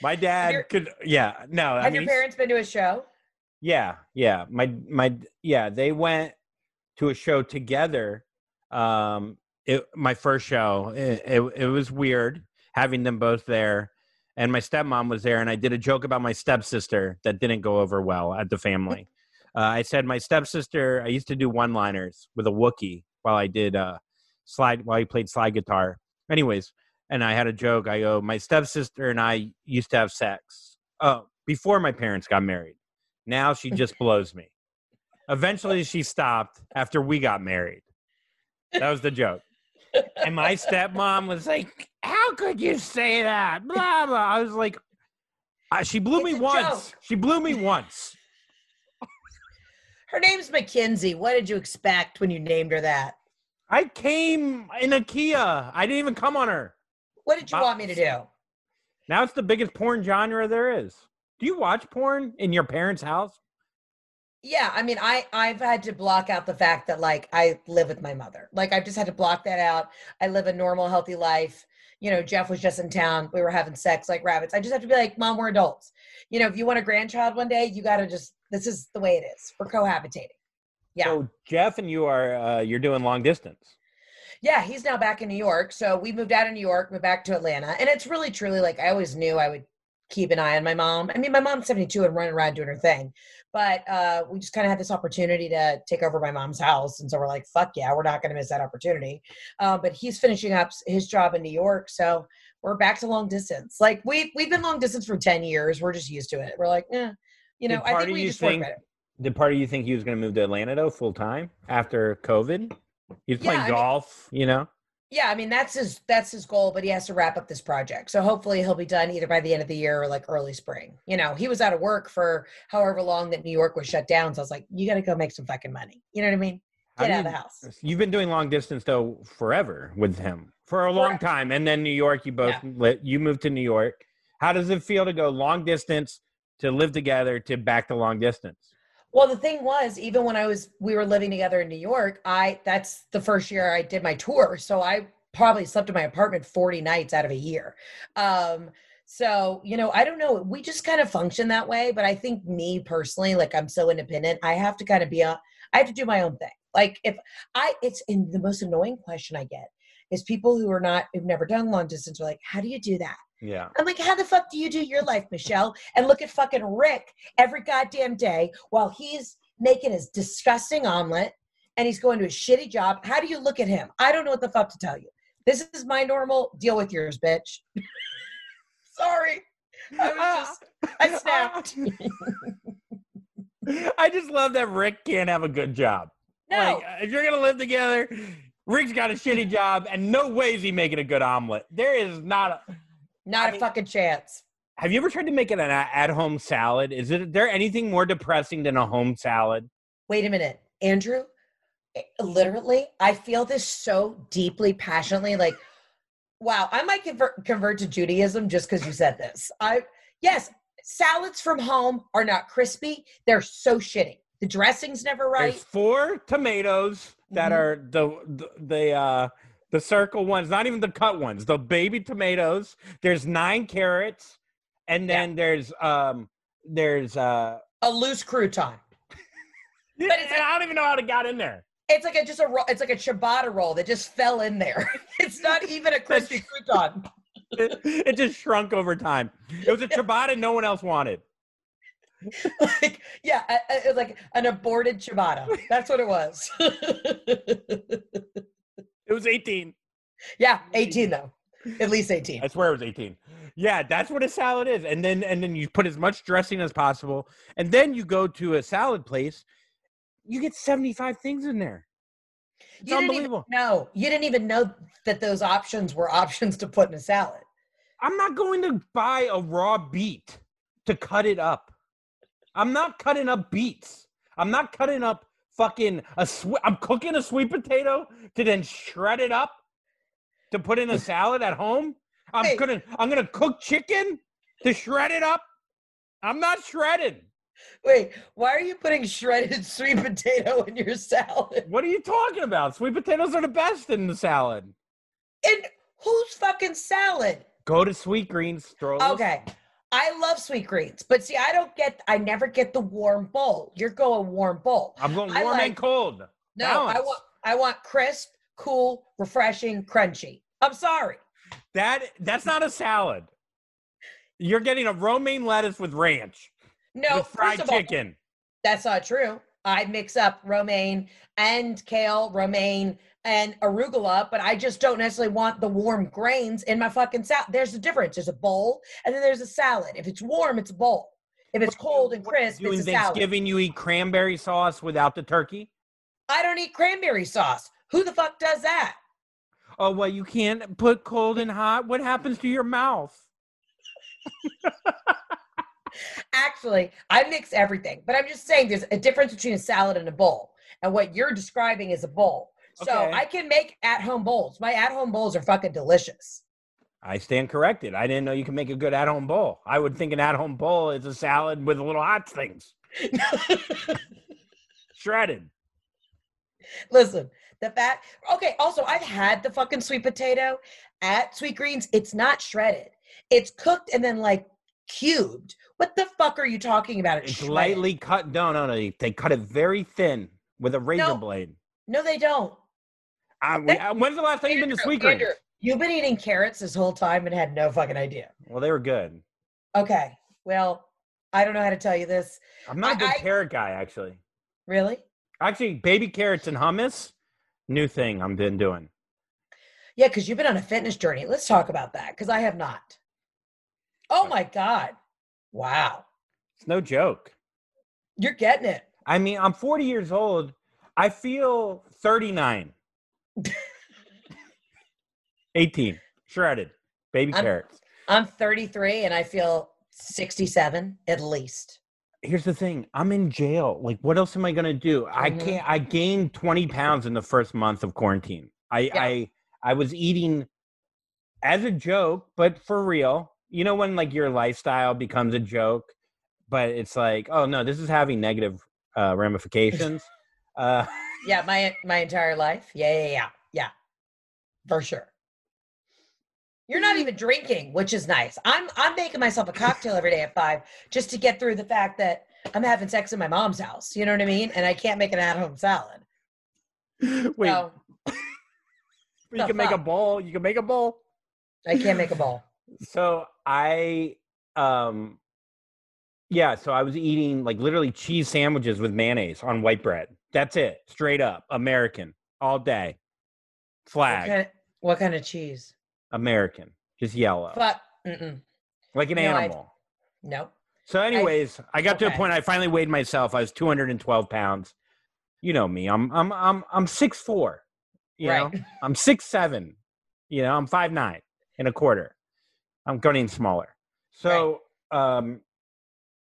My dad your- could, yeah, no, I Have mean, your parents been to a show? yeah, yeah, my my yeah, they went to a show together. Um, it my first show, it, it it was weird having them both there, and my stepmom was there, and I did a joke about my stepsister that didn't go over well at the family. Uh, I said my stepsister. I used to do one-liners with a wookie while I did uh, slide while he played slide guitar. Anyways, and I had a joke. I go, my stepsister and I used to have sex. Oh, before my parents got married. Now she just blows me. Eventually, she stopped after we got married. That was the joke. And my stepmom was like, "How could you say that?" Blah blah. I was like, uh, "She blew It's me once. joke. She blew me once." Her name's Mackenzie. What did you expect when you named her that? I came in a Kia. I didn't even come on her. What did you Wow. want me to do? Now it's the biggest porn genre there is. Do you watch porn in your parents' house? Yeah, I mean, I I've had to block out the fact that like I live with my mother. Like I've just had to block that out. I live a normal, healthy life. You know, Jeff was just in town. We were having sex like rabbits. I just have to be like, Mom, we're adults. You know, if you want a grandchild one day, you got to just. This is the way it is. We're cohabitating. Yeah. So Jeff and you are uh, you're doing long distance. Yeah, he's now back in New York. So we moved out of New York, moved back to Atlanta. And it's really truly like I always knew I would keep an eye on my mom. I mean, my mom's 72 and running around doing her thing. But uh, we just kind of had this opportunity to take over my mom's house. And so we're like, fuck yeah, we're not going to miss that opportunity. Uh, but he's finishing up his job in New York. So we're back to long distance. Like we've, we've been long distance for 10 years. We're just used to it. We're like, eh. You know, I think we you just work think- better. Did part of you think he was going to move to Atlanta though, full time after COVID? He's Yeah, playing I mean- golf, you know. Yeah, I mean that's his that's his goal, but he has to wrap up this project. So hopefully he'll be done either by the end of the year or like early spring. You know, he was out of work for however long that New York was shut down. So I was like, you got to go make some fucking money. You know what I mean? Get do out of the house. You've been doing long distance though forever with him for a long Correct. time, and then New York. You both Yeah. li- you moved to New York. How does it feel to go long distance to live together to back to long distance? Well, the thing was, even when I was we were living together in New York, I that's the first year I did my tour. So I probably slept in my apartment 40 nights out of a year. Um so, you know, I don't know. We just kind of function that way, but I think me personally, like I'm so independent, I have to kind of be a I have to do my own thing. Like if I it's in the most annoying question I get is people who are not who've never done long distance are like, "How do you do that?" Yeah. I'm like, how the fuck do you do your life, Michelle? And look at fucking Rick every goddamn day while he's making his disgusting omelet and he's going to a shitty job. How do you look at him? I don't know what the fuck to tell you. This is my normal. Deal with yours, bitch. Sorry. I was ah. just, I snapped. I just love that Rick can't have a good job. No. Like, uh, if you're gonna live together, Rick's got a shitty job, and no way is he making a good omelet. There is not a. Not I a mean- fucking chance. Have you ever tried to make it an at-home salad? Is it there anything more depressing than a home salad? Wait a minute, Andrew. eh, Literally, I feel this so deeply, passionately. Like, wow, I might convert convert to Judaism just because you said this. I yes, salads from home are not crispy. They're so shitty. The dressing's never right. There's four tomatoes that Mhm. are the the, the uh the circle ones, not even the cut ones, the baby tomatoes. There's nine carrots, and Yeah. then there's um there's uh A loose crouton. but it's- I don't even know how it got in there. It's like a just a roll. It's like a ciabatta roll that just fell in there. It's not even a crispy crouton. It, it just shrunk over time. It was a ciabatta no one else wanted. like yeah, it was like an aborted ciabatta. That's what it was. It was 18. yeah, eighteen though. At least eighteen. I swear it was 18. Yeah, that's what a salad is. And then and then you put as much dressing as possible. And then you go to a salad place, you get 75 things in there. It's You didn't even unbelievable. know. You didn't even know that those options were options to put in a salad. I'm not going to buy a raw beet to cut it up. I'm not cutting up beets. I'm not cutting up fucking a sweet. I'm cooking a sweet potato to then shred it up to put in a salad at home. I'm Wait. gonna I'm gonna cook chicken to shred it up. I'm not shredding. Wait, why are you putting shredded sweet potato in your salad? What are you talking about? Sweet potatoes are the best in the salad. In whose fucking salad? Go to Sweet Greens. Throw Okay. I love sweet greens, but see, I don't get, I never get the warm bowl. You're going warm bowl. I'm going warm and cold. No, I want, I want crisp, cool, refreshing, crunchy. I'm sorry. That that's not a salad. You're getting a romaine lettuce with ranch. No, with fried first of all, chicken. That's not true. I mix up romaine and kale, romaine and arugula, but I just don't necessarily want the warm grains in my fucking salad. There's a difference. There's a bowl and then there's a salad. If it's warm, it's a bowl. If it's cold and you crisp, do it's a salad. Thanksgiving, you eat cranberry sauce without the turkey. I don't eat cranberry sauce. Who the fuck does that? Oh well, you can't put cold and hot. What happens to your mouth? Actually, I mix everything, but I'm just saying there's a difference between a salad and a bowl. And what you're describing is a bowl. So Okay. I can make at home bowls. My at home bowls are fucking delicious. I stand corrected. I didn't know you can make a good at-home bowl. I would think an at-home bowl is a salad with little hot things shredded. Listen, the fact, okay, also, I've had the fucking sweet potato at Sweet Greens. It's not shredded, it's cooked and then like cubed. What the fuck are you talking about? It's shredded. lightly cut. No, no, no. They, they cut it very thin with a razor No. blade. No, they don't. Uh, when's the last time you've been to Sweet? Andrew, You've been eating carrots this whole time and had no fucking idea. Well, they were good. Okay. Well, I don't know how to tell you this. I'm not a I- big I- carrot guy, actually. Really? Actually, baby carrots and hummus, new thing I've been doing. Yeah, because you've been on a fitness journey. Let's talk about that because I have not. Oh my God. Wow. It's no joke. You're getting it. I mean, I'm 40 years old. I feel 39. 18, shredded, baby I'm- carrots. I'm 33 and I feel 67 at least. Here's the thing I'm in jail. Like, what else am I going to do? I Mhm. can't, I gained 20 pounds in the first month of quarantine. I, Yeah. I, I was eating as a joke, but for real. You know, when like your lifestyle becomes a joke, but it's like, oh no, this is having negative uh, ramifications. uh, Yeah, my my entire life. Yeah, yeah, yeah. Yeah. For sure. You're not even drinking, which is nice. I'm I'm making myself a cocktail every day at five just to get through the fact that I'm having sex in my mom's house. You know what I mean? And I can't make an at-home salad. wait, So you can make a bowl. You can make a bowl. I can't make a bowl. So I um yeah, so I was eating like literally cheese sandwiches with mayonnaise on white bread. That's it. Straight up. American. All day. What Flag. kind, of, what kind of cheese? American. Just yellow. But mm-mm. like an No, I- animal. no. So anyways, I, got to a point I finally weighed myself. I was 212 pounds. You know me. I'm I'm I'm I'm six four. You know? right. I'm six seven. You know, I'm five nine and a quarter. I'm getting smaller. So um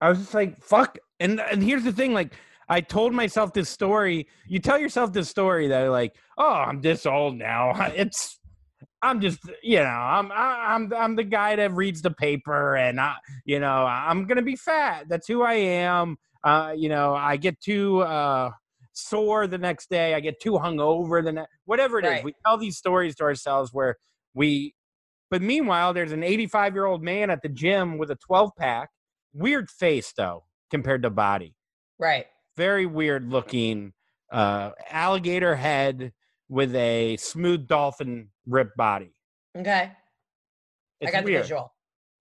I was just like, fuck. And and here's the thing, like I told myself this story. You tell yourself this story that like, oh, I'm this old now. It's I'm just, you know, I'm I- I'm I'm the guy that reads the paper and I, you know, I'm gonna be fat. That's who I am. Uh, you know, I get too uh sore the next day. I get too hungover the next whatever it is. Right. We tell these stories to ourselves where we but meanwhile, there's an 85 year old man at the gym with a 12 pack. Weird face, though, compared to body. Right. Very weird looking uh, alligator head with a smooth dolphin rip body. Okay. It's I got weird. the visual.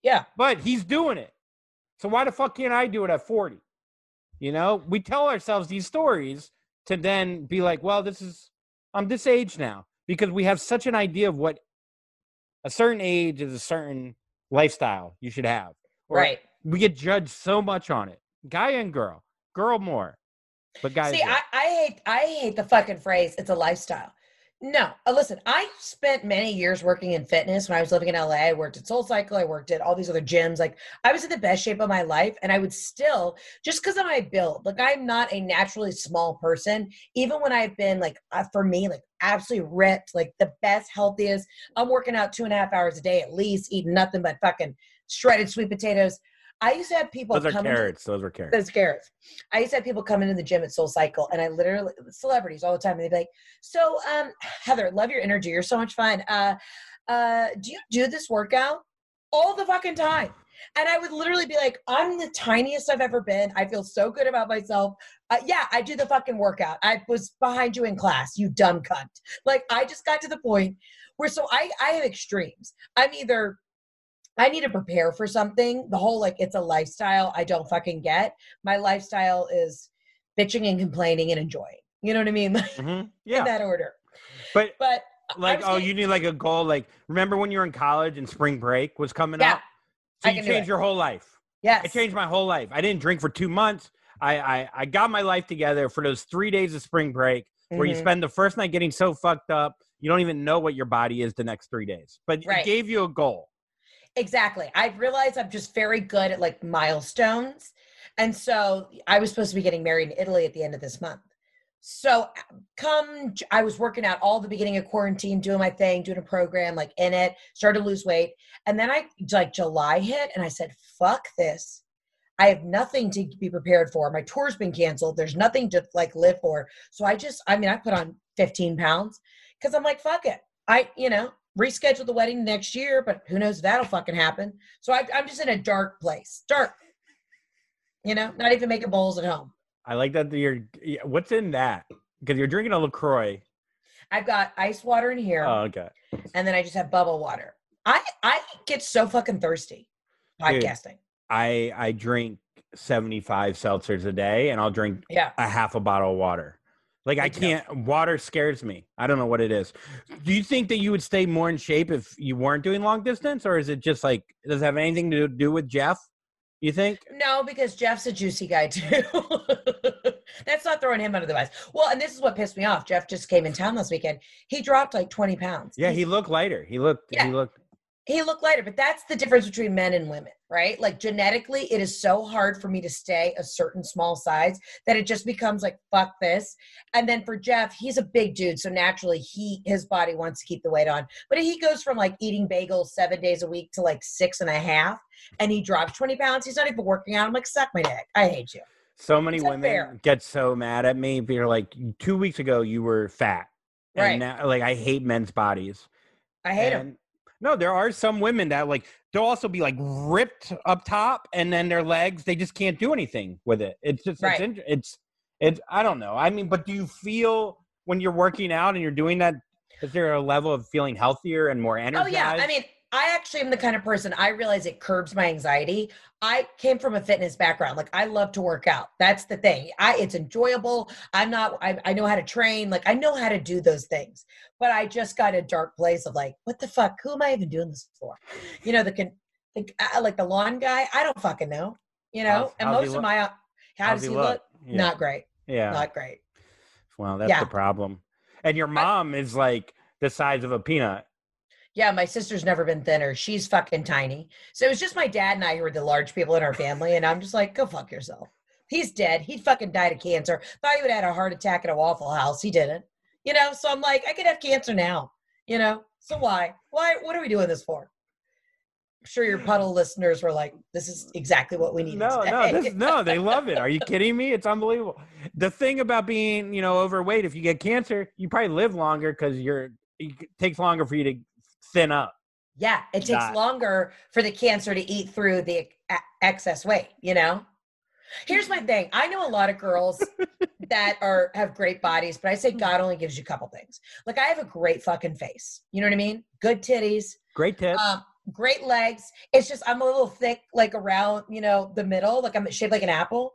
Yeah. But he's doing it. So why the fuck can't I do it at 40? You know, we tell ourselves these stories to then be like, well, this is, I'm this age now because we have such an idea of what a certain age is a certain lifestyle you should have. Or Right. We get judged so much on it, guy and girl, girl more, but guys. See, I, I hate I hate the fucking phrase it's a lifestyle. No, uh, listen, I spent many years working in fitness when I was living in LA. I worked at Soul Cycle, I worked at all these other gyms. Like I was in the best shape of my life, and I would still, just because of my build, like I'm not a naturally small person. Even when I've been like, uh, for me, like absolutely ripped, like the best, healthiest. I'm working out two and a half hours a day at least, eating nothing but fucking shredded sweet potatoes. I used to have people those are carrots. Those were carrots. those carrots. I used to have people come into the gym at Soul Cycle, and I literally celebrities all the time. And they'd be like, "So, um, Heather, love your energy. You're so much fun. Uh, uh, do you do this workout all the fucking time?" And I would literally be like, "I'm the tiniest I've ever been. I feel so good about myself. Uh, yeah, I do the fucking workout. I was behind you in class. You dumb cunt. Like, I just got to the point where so I I have extremes. I'm either I need to prepare for something. The whole like it's a lifestyle I don't fucking get. My lifestyle is bitching and complaining and enjoying. You know what I mean? Mhm. In Yeah, that order. but But like, oh, getting- you need like a goal. Like, remember when you were in college and spring break was coming Yeah, up? So I you changed your whole life. Yes. It changed my whole life. I didn't drink for two months. I, I, I got my life together for those three days of spring break where you Mhm. spend the first night getting so fucked up, you don't even know what your body is the next three days. But Right. it gave you a goal. Exactly. I've realized I'm just very good at like milestones. And so I was supposed to be getting married in Italy at the end of this month. So come, I was working out all the beginning of quarantine, doing my thing, doing a program, like in it, started to lose weight. And then I like July hit and I said, fuck this. I have nothing to be prepared for. My tour's been canceled. There's nothing to like live for. So I just, I mean, I put on 15 pounds because I'm like, fuck it. I, you know, reschedule the wedding next year, but who knows if that'll fucking happen. So I, I'm just in a dark place. Dark. You know, not even making bowls at home. I like that you're. What's in that? Because you're drinking a Lacroix. I've got ice water in here, Oh, okay. and then I just have bubble water. I I get so fucking thirsty Dude. podcasting. I I drink 75 seltzers a day, and I'll drink Yeah. a half a bottle of water. Like I Good to know. can't. Water scares me. I don't know what it is. Do you think that you would stay more in shape if you weren't doing long distance, or is it just like does it have anything to do with Jeff? You think? No, because Jeff's a juicy guy too. That's not throwing him under the bus. Well, and this is what pissed me off. Jeff just came in town this weekend. He dropped like 20 pounds. Yeah, he looked lighter. He looked. Yeah. He looked. He looked lighter, but that's the difference between men and women, right? Like genetically, it is so hard for me to stay a certain small size that it just becomes like fuck this. And then for Jeff, he's a big dude, so naturally he his body wants to keep the weight on. But he goes from like eating bagels seven days a week to like six and a half, and he drops twenty pounds. He's not even working out. I'm like, suck my dick. I hate you. So many women get so mad at me. They're like, two weeks ago you were fat, Right. and now like I hate men's bodies. I hate him. And- No, there are some women that like they'll also be like ripped up top, and then their legs they just can't do anything with it. It's just right. it's it's it's I don't know. I mean, but do you feel when you're working out and you're doing that? Is there a level of feeling healthier and more energized? Oh yeah, I mean, I actually am the kind of person I realize it curbs my anxiety. I came from a fitness background. Like I love to work out. That's the thing. I it's enjoyable. I'm not I, I know how to train. Like I know how to do those things. But I just got a dark place of like, what the fuck? Who am I even doing this for? You know, the can the, uh, like the lawn guy, I don't fucking know. You know, How's- and how's most of look? my uh, how does he look? Yeah. Not great. yeah. Not great. well, that's yeah. the problem. And your mom is like the size of a peanut. Yeah, my sister's never been thinner. She's fucking tiny. So it was just my dad and I who were the large people in our family. And I'm just like, go fuck yourself. He's dead. He fucking died of cancer. Thought he would have had a heart attack at a Waffle House. He didn't. You know, so I'm like, I could have cancer now. You know, so why? Why? What are we doing this for? I'm sure your puddle listeners were like, this is exactly what we need. No, today. no, this, no, they love it. Are you kidding me? It's unbelievable. The thing about being, you know, overweight, if you get cancer, you probably live longer because you're. It takes longer for you to thin up. Yeah, it takes longer for the cancer to eat through the e- excess weight, you know? Here's my thing. I know a lot of girls that are have great bodies, but I say God only gives you a couple things. Like I have a great fucking face. You know what I mean? Good titties, Great tip. um, great legs. It's just I'm a little thick, like around, you know, the middle, like I'm shaped like an apple,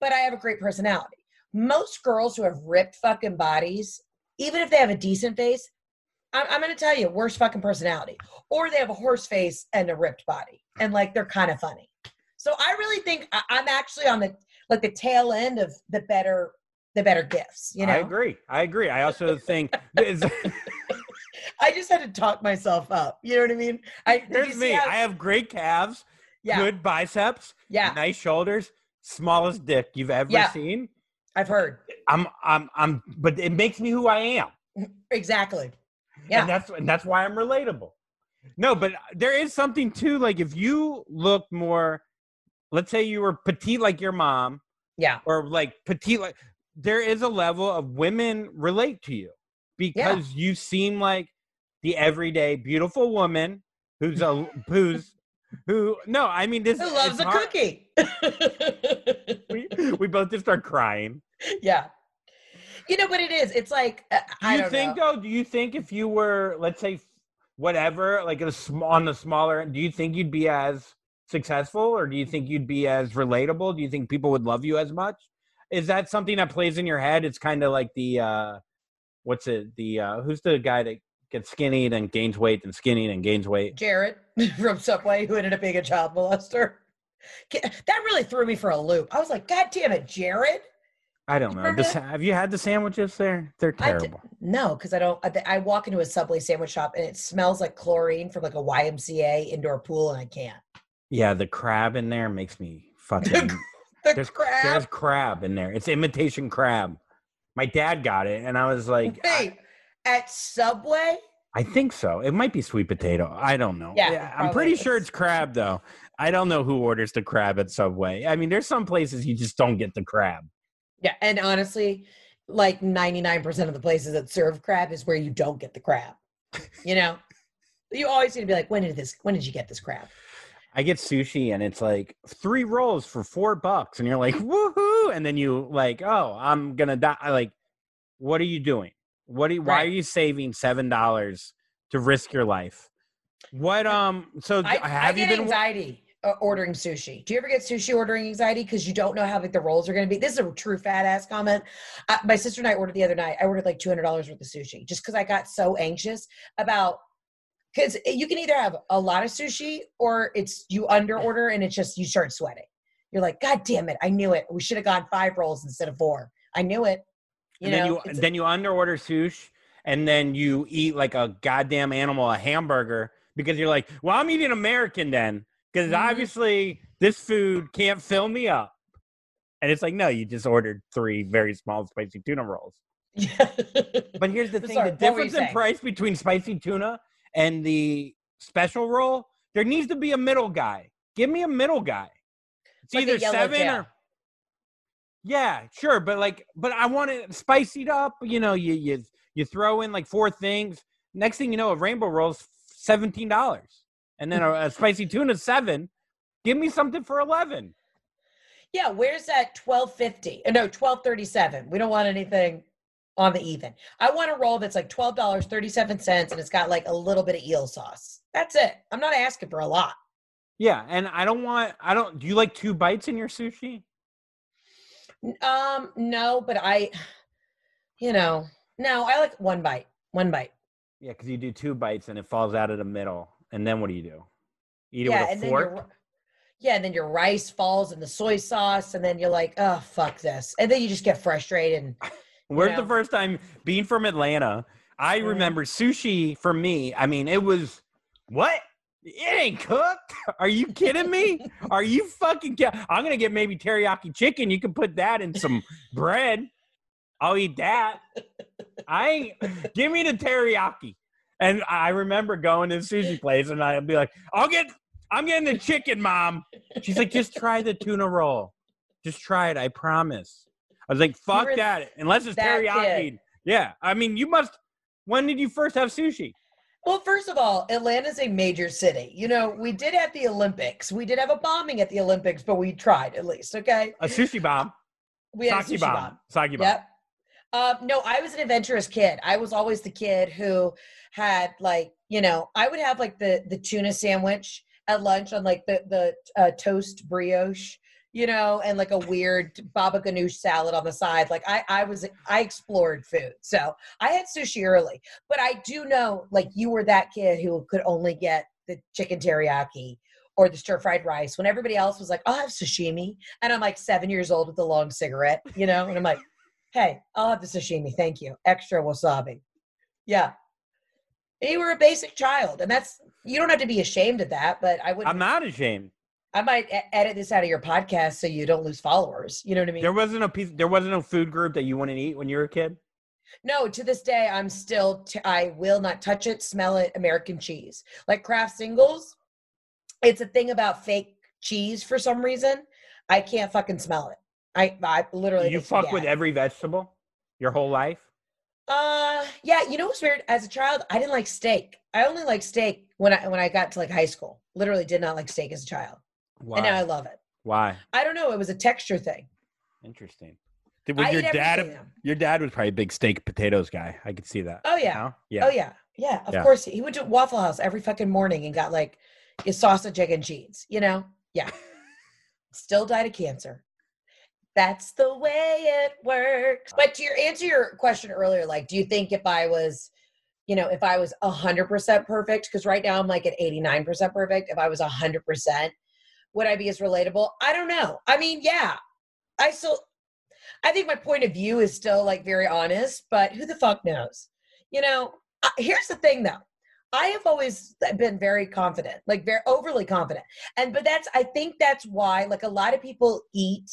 but I have a great personality. Most girls who have ripped fucking bodies, even if they have a decent face, I'm, I'm gonna tell you, worst fucking personality. Or they have a horse face and a ripped body, and like they're kind of funny. So I really think I, I'm actually on the like the tail end of the better the better gifts. You know, I agree. I agree. I also think I just had to talk myself up. You know what I mean? I me. how- I have great calves, yeah, good biceps, yeah. nice shoulders, smallest dick you've ever Yeah. seen. I've heard I'm, I'm, I'm. But it makes me who I am. exactly. Yeah. and that's and that's why I'm relatable. No, but there is something too. Like if you look more, let's say you were petite like your mom, Yeah. or like petite like there is a level of women relate to you because you seem like the everyday beautiful woman who's a who's who no i mean this Who loves a hard- cookie? we, we both just start crying yeah. You know what it is? It's like uh, do I you don't think know. though do you think if you were let's say whatever like a sm- on the smaller end, do you think you'd be as successful or do you think you'd be as relatable do you think people would love you as much is that something that plays in your head it's kind of like the uh what's it the uh who's the guy that gets skinny and gains weight and skinny and gains weight Jared from Subway, who ended up being a child molester. That really threw me for a loop. I was like, God damn it, Jared. I don't know. The have you had the sandwiches there? They're d- terrible. No, because I don't. I, I walk into a Subway sandwich shop and it smells like chlorine from like a YMCA indoor pool, and I can't. Yeah, the crab in there makes me fucking. The there's crab. There's crab in there. It's imitation crab. My dad got it, and I was like, I, at Subway? I think so. It might be sweet potato. I don't know. Yeah, it I'm pretty sure it's crab though. I don't know who orders the crab at Subway. I mean, there's some places you just don't get the crab. Yeah, and honestly, like 99% of the places that serve crab is where you don't get the crab. You know? you always need to be like, when did this when did you get this crab? I get sushi and it's like three rolls for four bucks, and you're like, woohoo! And then you like, oh, I'm gonna die. I Like, what are you doing? What do you, why are you saving seven dollars to risk your life? What um? So I, have I you been? anxiety uh, ordering sushi. Do you ever get sushi ordering anxiety because you don't know how big the rolls are going to be? This is a true fat ass comment. Uh, my sister and I ordered the other night. I ordered like two hundred dollars worth of sushi just because I got so anxious about. Because you can either have a lot of sushi or it's you under order and it's just you start sweating. You're like, God damn it! I knew it. We should have gone five rolls instead of four. I knew it. You and know, then you then you underorder sushi, and then you eat like a goddamn animal, a hamburger, because you're like, well, I'm eating American then, because Mhm. obviously this food can't fill me up. And it's like, no, you just ordered three very small spicy tuna rolls. Yeah. But here's the thing: Sorry, the what were you difference in price between spicy tuna and the special roll, there needs to be a middle guy. Give me a middle guy. It's Like either seven or yeah, sure, but like, but I want it spiced up. You know, you you you throw in like four things. Next thing you know, a rainbow roll's seventeen dollars, and then a, a spicy tuna seven. Give me something for eleven. Yeah, where's that twelve fifty? No, twelve thirty seven. We don't want anything on the even. I want a roll that's like twelve dollars thirty seven cents, and it's got like a little bit of eel sauce. That's it. I'm not asking for a lot. Yeah, and I don't want. I don't. Do you like two bites in your sushi? Um, no, but I, you know, no, I like one bite. One bite. Yeah, because you do two bites and it falls out of the middle, and then what do you do? Eat it with a and fork. yeah, and then your rice falls in the soy sauce, and then you're like, oh fuck this, and then you just get frustrated. And Where's know? the first time being from Atlanta? I Mhm. remember sushi for me. I mean, it was what? It ain't cooked. Are you kidding me? Are you fucking? Ki- I'm gonna get maybe teriyaki chicken. You can put that in some bread. I'll eat that. I ain't. Give me the teriyaki. And I remember going to the sushi place, and I'd be like, "I'll get. I'm getting the chicken, mom." She's like, "Just try the tuna roll. Just try it. I promise." I was like, "Fuck that! Unless it's that teriyaki." kid. Yeah, I mean, you must. When did you first have sushi? Well, first of all, Atlanta's a major city. You know, we did have the Olympics. We did have a bombing at the Olympics, but we tried at least. Okay, A sushi bomb. we had a Sake sushi bomb. bomb. Bomb. Yep. Um, no, I was an adventurous kid. I was always the kid who had like, you know, I would have like the the tuna sandwich at lunch on like the the uh, toast brioche, you know, and like a weird baba ganoush salad on the side. Like I I was I explored food, so I had sushi early. But I do know like you were that kid who could only get the chicken teriyaki or the stir fried rice when everybody else was like, I'll have sashimi. And I'm like seven years old with a long cigarette, you know, and I'm like, hey, I'll have the sashimi. Thank you. Extra wasabi. Yeah. You were a basic child. And that's, you don't have to be ashamed of that, but I would, I'm not ashamed. I might edit this out of your podcast so you don't lose followers. You know what I mean? There wasn't a piece. There wasn't a food group that you wouldn't eat when you were a kid. No, to this day, I'm still, t- I will not touch it, smell it, American cheese. Like Kraft singles, it's a thing about fake cheese for some reason. I can't fucking smell it. I, I literally. you fuck with every vegetable your whole life. Uh, yeah. You know what's weird? As a child, I didn't like steak. I only liked steak when I when I got to like high school. Literally, did not like steak as a child, Why? and now I love it. Why? I don't know. It was a texture thing. Interesting. Did, was I your dad? Your dad was probably a big steak potatoes guy. I could see that. Oh yeah. No? Yeah. Oh yeah. Yeah. Of Yeah. course, he went to Waffle House every fucking morning and got like his sausage, egg, and cheese. You know? Yeah. Still died of cancer. That's the way it works. But to your answer your question earlier, like, do you think if I was, you know, if I was hundred percent perfect, because right now I'm like at eighty nine percent perfect. If I was hundred percent, would I be as relatable? I don't know. I mean, yeah, I still, I think my point of view is still like very honest, but who the fuck knows? You know, uh, here's the thing though. I have always been very confident, like very overly confident. And, but that's, I think that's why, like, a lot of people eat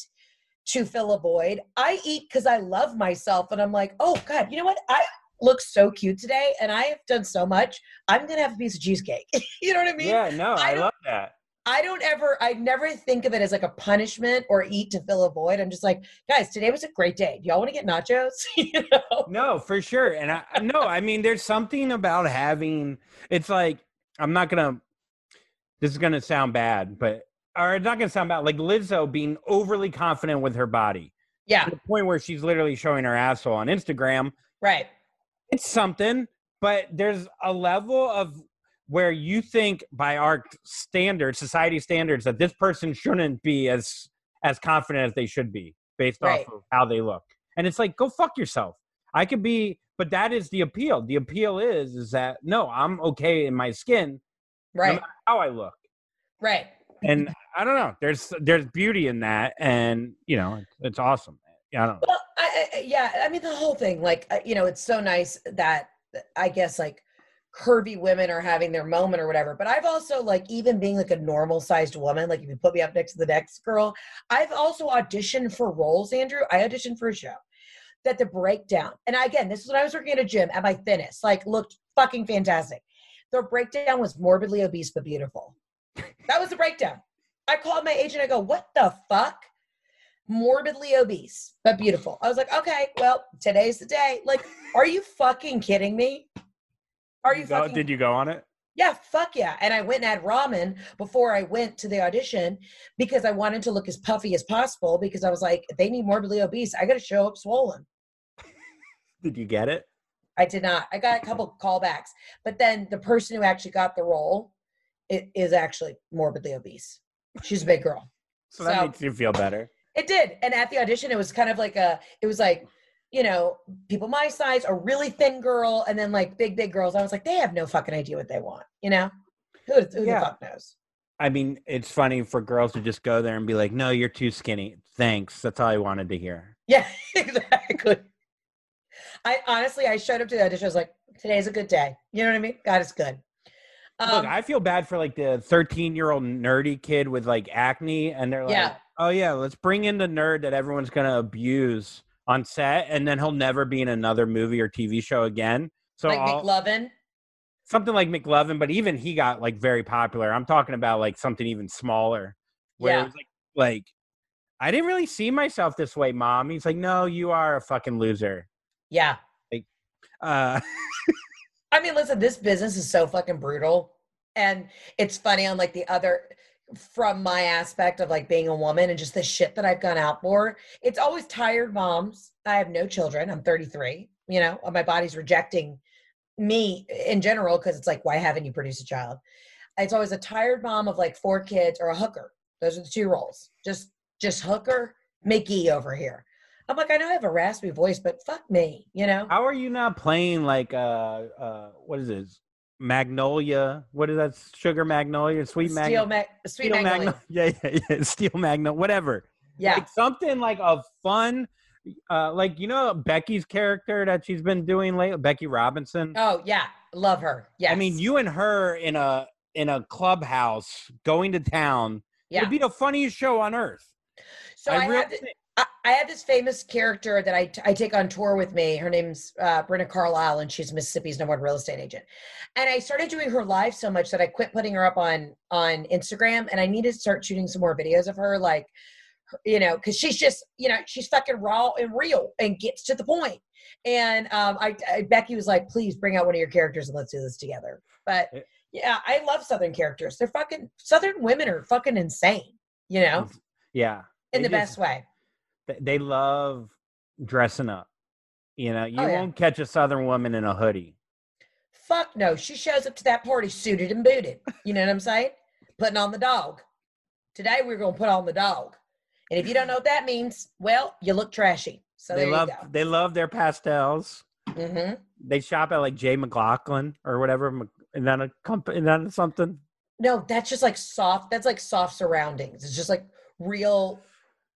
to fill a void. I eat because I love myself and I'm like, oh God, you know what? I look so cute today and I have done so much. I'm going to have a piece of cheesecake. you know what I mean? Yeah, no, I I, love that. I don't ever, I never think of it as like a punishment or eat to fill a void. I'm just like, guys, today was a great day. Do y'all want to get nachos? you know? No, for sure. And I no, I mean there's something about having it's like I'm not gonna this is gonna sound bad, but or it's not gonna sound bad, like Lizzo being overly confident with her body. Yeah, To the point where she's literally showing her asshole on Instagram. right. It's something, but there's a level of where you think by our standards, society standards, that this person shouldn't be as as confident as they should be based Right. off of how they look. And it's like, go fuck yourself. I could be, but that is the appeal. The appeal is is that no, I'm okay in my skin, Right. how I look. Right. And I don't know. There's there's beauty in that, and you know, it's, awesome. Yeah, I don't know. Well, I, I, yeah, I mean the whole thing. Like, you know, it's so nice that I guess like curvy women are having their moment or whatever. But I've also like even being like a normal sized woman. Like if you put me up next to the next girl, I've also auditioned for roles. Andrew, I auditioned for a show that the breakdown. And again, this is when I was working at a gym at my thinnest. Like looked fucking fantastic. The breakdown was morbidly obese but beautiful. That was the breakdown. I called my agent. I go, what the fuck? morbidly obese but beautiful. I was like, okay, well, today's the day. Like, are you fucking kidding me? Are you Go- fucking? did you go on it? Yeah, fuck yeah. And I went and had ramen before I went to the audition because I wanted to look as puffy as possible because I was like, they need morbidly obese. I got to show up swollen. Did you get it? I did not. I got a couple callbacks, but then the person who actually got the role is actually morbidly obese. She's a big girl. So that So- makes you feel better. It did. And at the audition, it was kind of like a, it was like, you know, people my size, a really thin girl, and then like big, big girls. I was like, they have no fucking idea what they want, you know? Who, who Yeah. the fuck knows? I mean, it's funny for girls to just go there and be like, "No, you're too skinny." Thanks. That's all I wanted to hear. Yeah, exactly. I honestly, I showed up to the audition. I was like, today's a good day. You know what I mean? God is good. Look, Um, I feel bad for like the 13 year old nerdy kid with like acne, and they're like, Yeah. "Oh yeah, let's bring in the nerd that everyone's gonna abuse on set, and then he'll never be in another movie or TV show again." So like I'll- McLovin. something like McLovin, but even he got like very popular. I'm talking about like something even smaller, where Yeah. it was like, like I didn't really see myself this way, mom. He's like, "No, you are a fucking loser." Yeah. Like, uh, I mean, listen, this business is so fucking brutal. And it's funny on like the other from my aspect of like being a woman and just the shit that I've gone out for. It's always tired moms. I have no children. I'm 33. You know, my body's rejecting me in general because it's like, why haven't you produced a child? It's always a tired mom of like four kids or a hooker. Those are the two roles. Just just hooker, Mickey over here. I'm like, I know I have a raspy voice, but fuck me, you know? how are you not playing like uh uh what is this? Magnolia. What is that? Sugar Magnolia, Sweet Steel, Magnolia. mag- sweet magnolia. Yeah, yeah, yeah. Steel Magnolia, whatever. Yeah. Like something like a fun, uh, like you know Becky's character that she's been doing lately, Becky Robinson. Oh yeah, love her. Yeah, I mean, you and her in a in a clubhouse going to town Yeah. would be the funniest show on earth. So I, really have, think- I, I have this famous character that I, t- I take on tour with me. Her name's uh, Brenda Carlisle, and she's Mississippi's number one real estate agent. And I started doing her live so much that I quit putting her up on on Instagram, and I need to start shooting some more videos of her, like you know, because she's just you know she's fucking raw and real and gets to the point. And um, I, I Becky was like, please bring out one of your characters and let's do this together. But Eh. yeah, I love Southern characters. They're fucking Southern women are fucking insane, you know, Yeah, in the just- best way. Th- They love dressing up. You know, you Oh, yeah. won't catch a Southern woman in a hoodie. Fuck no. She shows up to that party suited and booted. You know what I'm saying? Putting on the dog. Today we're gonna put on the dog. And if you don't know what that means, well, you look trashy. So they there love you go. they love their pastels. hmm They shop at like J.McLaughlin or whatever. and Isn't a company? and then something? no, that's just like soft. That's like soft surroundings. It's just like real,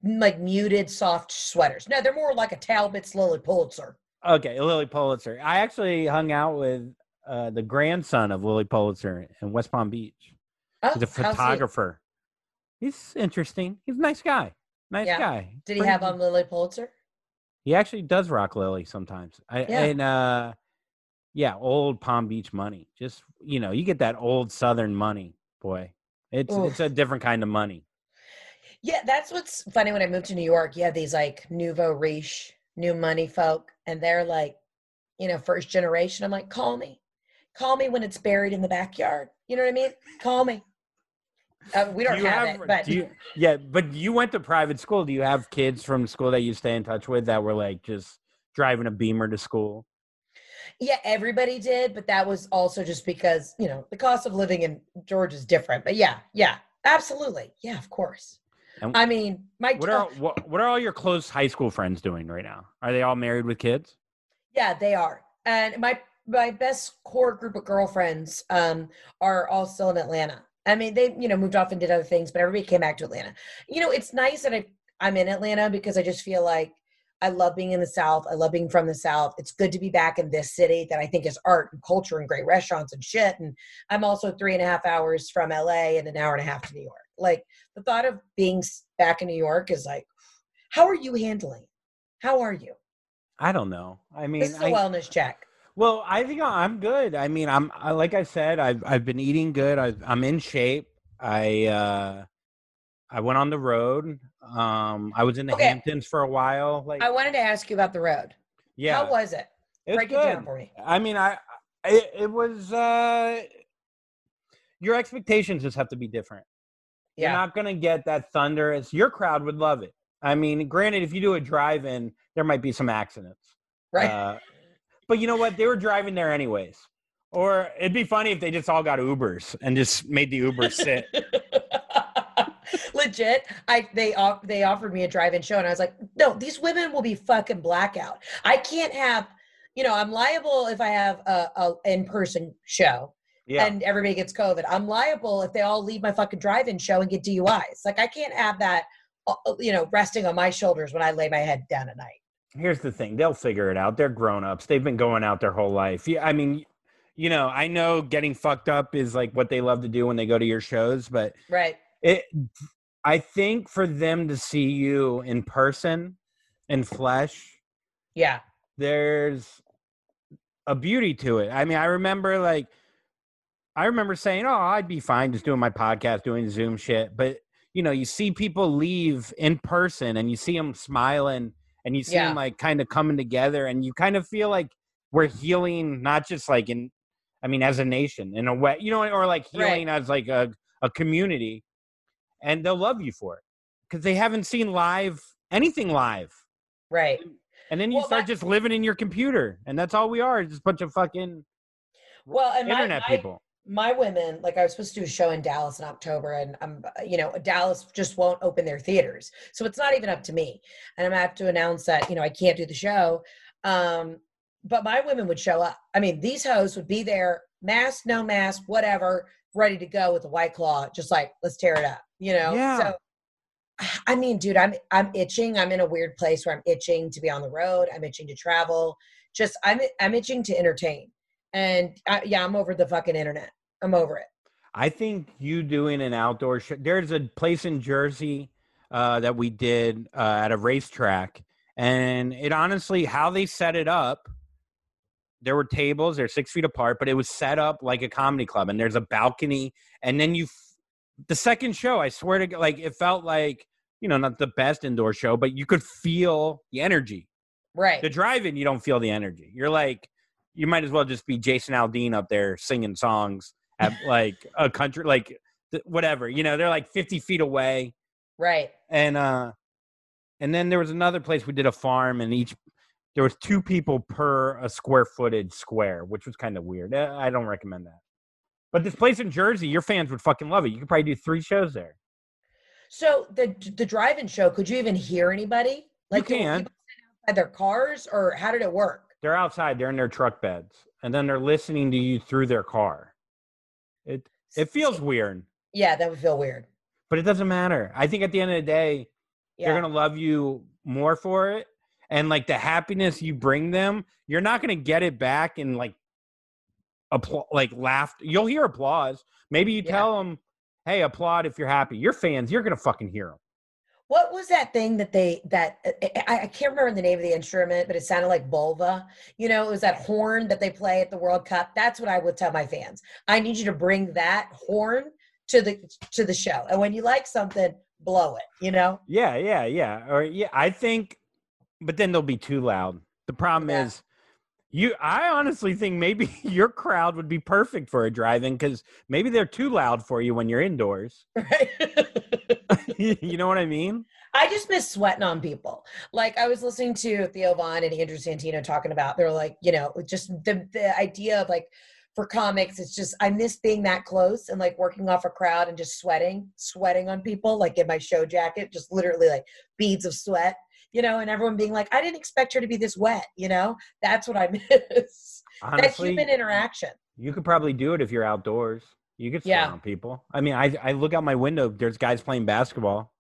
like muted, soft sweaters. No, they're more like a Talbot's Lilly Pulitzer. Okay, Lilly Pulitzer. I actually hung out with uh, the grandson of Lilly Pulitzer in West Palm Beach. Oh, He's a how's he? photographer. He's interesting. He's a nice guy. Nice Yeah. guy. Did he Pretty- have on Lilly Pulitzer? He actually does rock Lilly sometimes. I, Yeah. And uh, yeah, old Palm Beach money. Just you know, you get that old Southern money, boy. It's it's a different kind of money. Yeah, that's what's funny. When I moved to New York, you have these like nouveau riche, new money folk, and they're like, you know, first generation. I'm like, call me, call me when it's buried in the backyard. You know what I mean? Call me. Uh, we don't Do have, have- it, but you, yeah, but you went to private school. Do you have kids from school that you stay in touch with that were like just driving a Beamer to school? yeah, everybody did. But that was also just because you know the cost of living in Georgia is different. But yeah, yeah, absolutely, yeah, of course. And I mean, my What are what, what are all your close high school friends doing right now? Are they all married with kids? Yeah, they are. And my my best core group of girlfriends um are all still in Atlanta. I mean, they, you know, moved off and did other things, but everybody came back to Atlanta. You know, it's nice that I I'm in Atlanta because I just feel like I love being in the South. I love being from the South. It's good to be back in this city that I think is art and culture and great restaurants and shit. And I'm also three and a half hours from LA and an hour and a half to New York. Like the thought of being back in New York is like, how are you handling? it? How are you? I don't know. I mean, This is a I, wellness check. well, I think I'm good. I mean, I'm I, like I said, I've I've been eating good. I've, I'm in shape. I uh, I went on the road. Um, I was in the Okay. Hamptons for a while. Like, I wanted to ask you about the road. yeah, How was it? it was Break it down for me. I mean, I it, it was. uh Your expectations just have to be different. You're not going to get that thunderous. Your crowd would love it. I mean, granted, if you do a drive-in, there might be some accidents. right. Uh, but you know what? They were driving there anyways. Or it'd be funny if they just all got Ubers and just made the Uber sit. Legit, I they off, they offered me a drive-in show, and I was like, no, these women will be fucking blackout. I can't have, you know, I'm liable if I have a, a in-person show Yeah. and everybody gets COVID. I'm liable if they all leave my fucking drive-in show and get DUIs. Like I can't have that, uh, you know, resting on my shoulders when I lay my head down at night. Here's the thing: they'll figure it out. They're grown-ups. They've been going out their whole life. Yeah, I mean, you know, I know getting fucked up is like what they love to do when they go to your shows, but Right. it i think for them to see you in person in flesh Yeah. there's a beauty to it i mean i remember like i remember saying oh i'd be fine just doing my podcast doing zoom shit but you know you see people leave in person and you see them smiling and you see Yeah. them like kind of coming together and you kind of feel like we're healing not just like in i mean as a nation in a way you know or like Right. healing as like a, a community and they'll love you for it because they haven't seen live anything live Right. and then you Well, start my- just living in your computer and that's all we are just a bunch of fucking Well, and my, internet my- people my women like i was supposed to do a show in dallas in october and i'm you know dallas just won't open their theaters. So it's not even up to me. And i'm gonna have to announce that you know i can't do the show. Um but my women would show up. I mean these hosts would be there mask no mask whatever ready to go with a white claw just like let's tear it up you know? Yeah. so i mean dude i'm i'm itching. I'm in a weird place where i'm itching to be on the road. I'm itching to travel. Just i'm i'm itching to entertain. And I, yeah i'm over the fucking internet i'm over it. I think you doing an outdoor show there's a place in jersey uh, that we did uh, at a racetrack and it honestly how they set it up there were tables they're six feet apart but it was set up like a comedy club and there's a balcony and then you f- the second show i swear to God, like it felt like you know not the best indoor show but you could feel the energy. Right. The drive-in you don't feel the energy. You're like you might as well just be jason aldean up there singing songs at like a country like th- whatever you know they're like 50 feet away. Right. And uh and then there was another place we did a farm and each there was two people per a square footage square which was kind of weird. Eh, i don't recommend that. But this place in jersey your fans would fucking love it. You could probably do three shows there. So the the drive-in show could you even hear anybody? Like you can. outside their cars or how did it work? They're outside they're in their truck beds and then they're listening to you through their car it It feels weird, Yeah, that would feel weird. but it doesn't matter. I think at the end of the day, Yeah. they're gonna love you more for it, and like the happiness you bring them, you're not gonna get it back in like applause, like laughter. You'll hear applause. Maybe you Yeah. tell them, "Hey, applaud if you're happy." Your fans, you're gonna fucking hear them. What was that thing that they that uh, I, I can't remember the name of the instrument, but it sounded like vulva. You know, it was that horn that they play at the World Cup. That's what I would tell my fans. I need you to bring that horn to the to the show, and when you like something, blow it. You know, Yeah, yeah, yeah. Or yeah, I think, but then they'll be too loud. The problem Yeah. is, you. I honestly think maybe your crowd would be perfect for a drive-in because maybe they're too loud for you when you're indoors. right? you know what I mean? I just miss sweating on people. Like I was listening to Theo Von and Andrew Santino talking about, they're like, you know, just the the idea of like for comics, it's just I miss being that close and like working off a crowd and just sweating, sweating on people, like in my show jacket, just literally like beads of sweat, you know, and everyone being like, I didn't expect her to be this wet, you know? That's what I miss. that human interaction. you could probably do it if you're outdoors. You could Yeah. on people. I mean, I I look out my window. There's guys playing basketball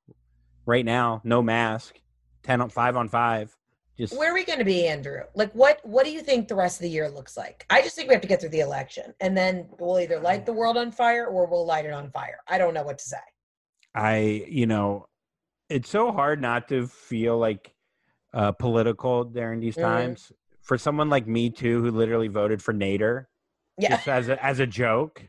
right now, no mask, ten on five on five. Just Where are we going to be, Andrew? Like, what what do you think the rest of the year looks like? I just think we have to get through the election, and then we'll either light the world on fire or we'll light it on fire. I don't know what to say. I, you know, it's so hard not to feel like uh, political during these Mhm. times. For someone like me too, who literally voted for Nader, Yeah, just as a, as a joke.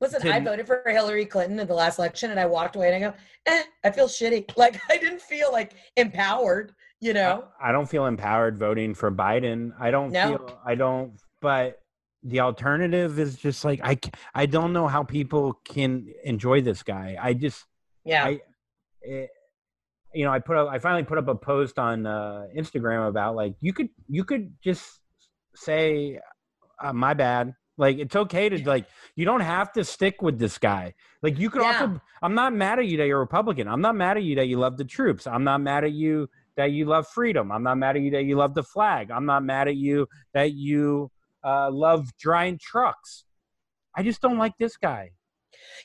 Listen, I voted for Hillary Clinton in the last election, and I walked away and I go, "Eh, I feel shitty. Like I didn't feel like empowered. You know? I, I don't feel empowered voting for Biden. I don't No. feel. I don't. But the alternative is just like I, I don't know how people can enjoy this guy. I just. yeah, I, it, you know, I put up. I finally put up a post on uh, Instagram about like you could you could just say, uh, "My bad." Like it's okay to like you don't have to stick with this guy. Like you could Yeah. also. I'm not mad at you that you're Republican. I'm not mad at you that you love the troops. I'm not mad at you that you love freedom. I'm not mad at you that you love the flag. I'm not mad at you that you uh, love drying trucks. I just don't like this guy.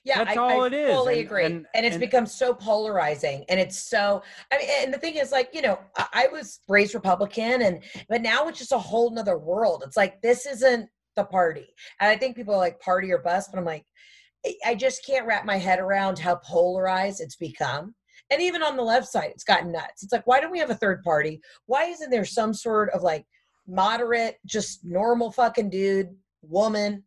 yeah. that's I, all I it is, Fully and- agree. and- And, it's and- become so polarizing, and it's so. I mean, and the thing is, like, you know, I, I was raised Republican, and but now it's just a whole nother world. It's like this isn't the party, and I think people are like party or bust, but I'm like, I- just can't wrap my head around how polarized it's become. And even on the left side, it's gotten nuts. It's like, why don't we have a third party? Why isn't there some sort of like moderate, just normal fucking dude, woman,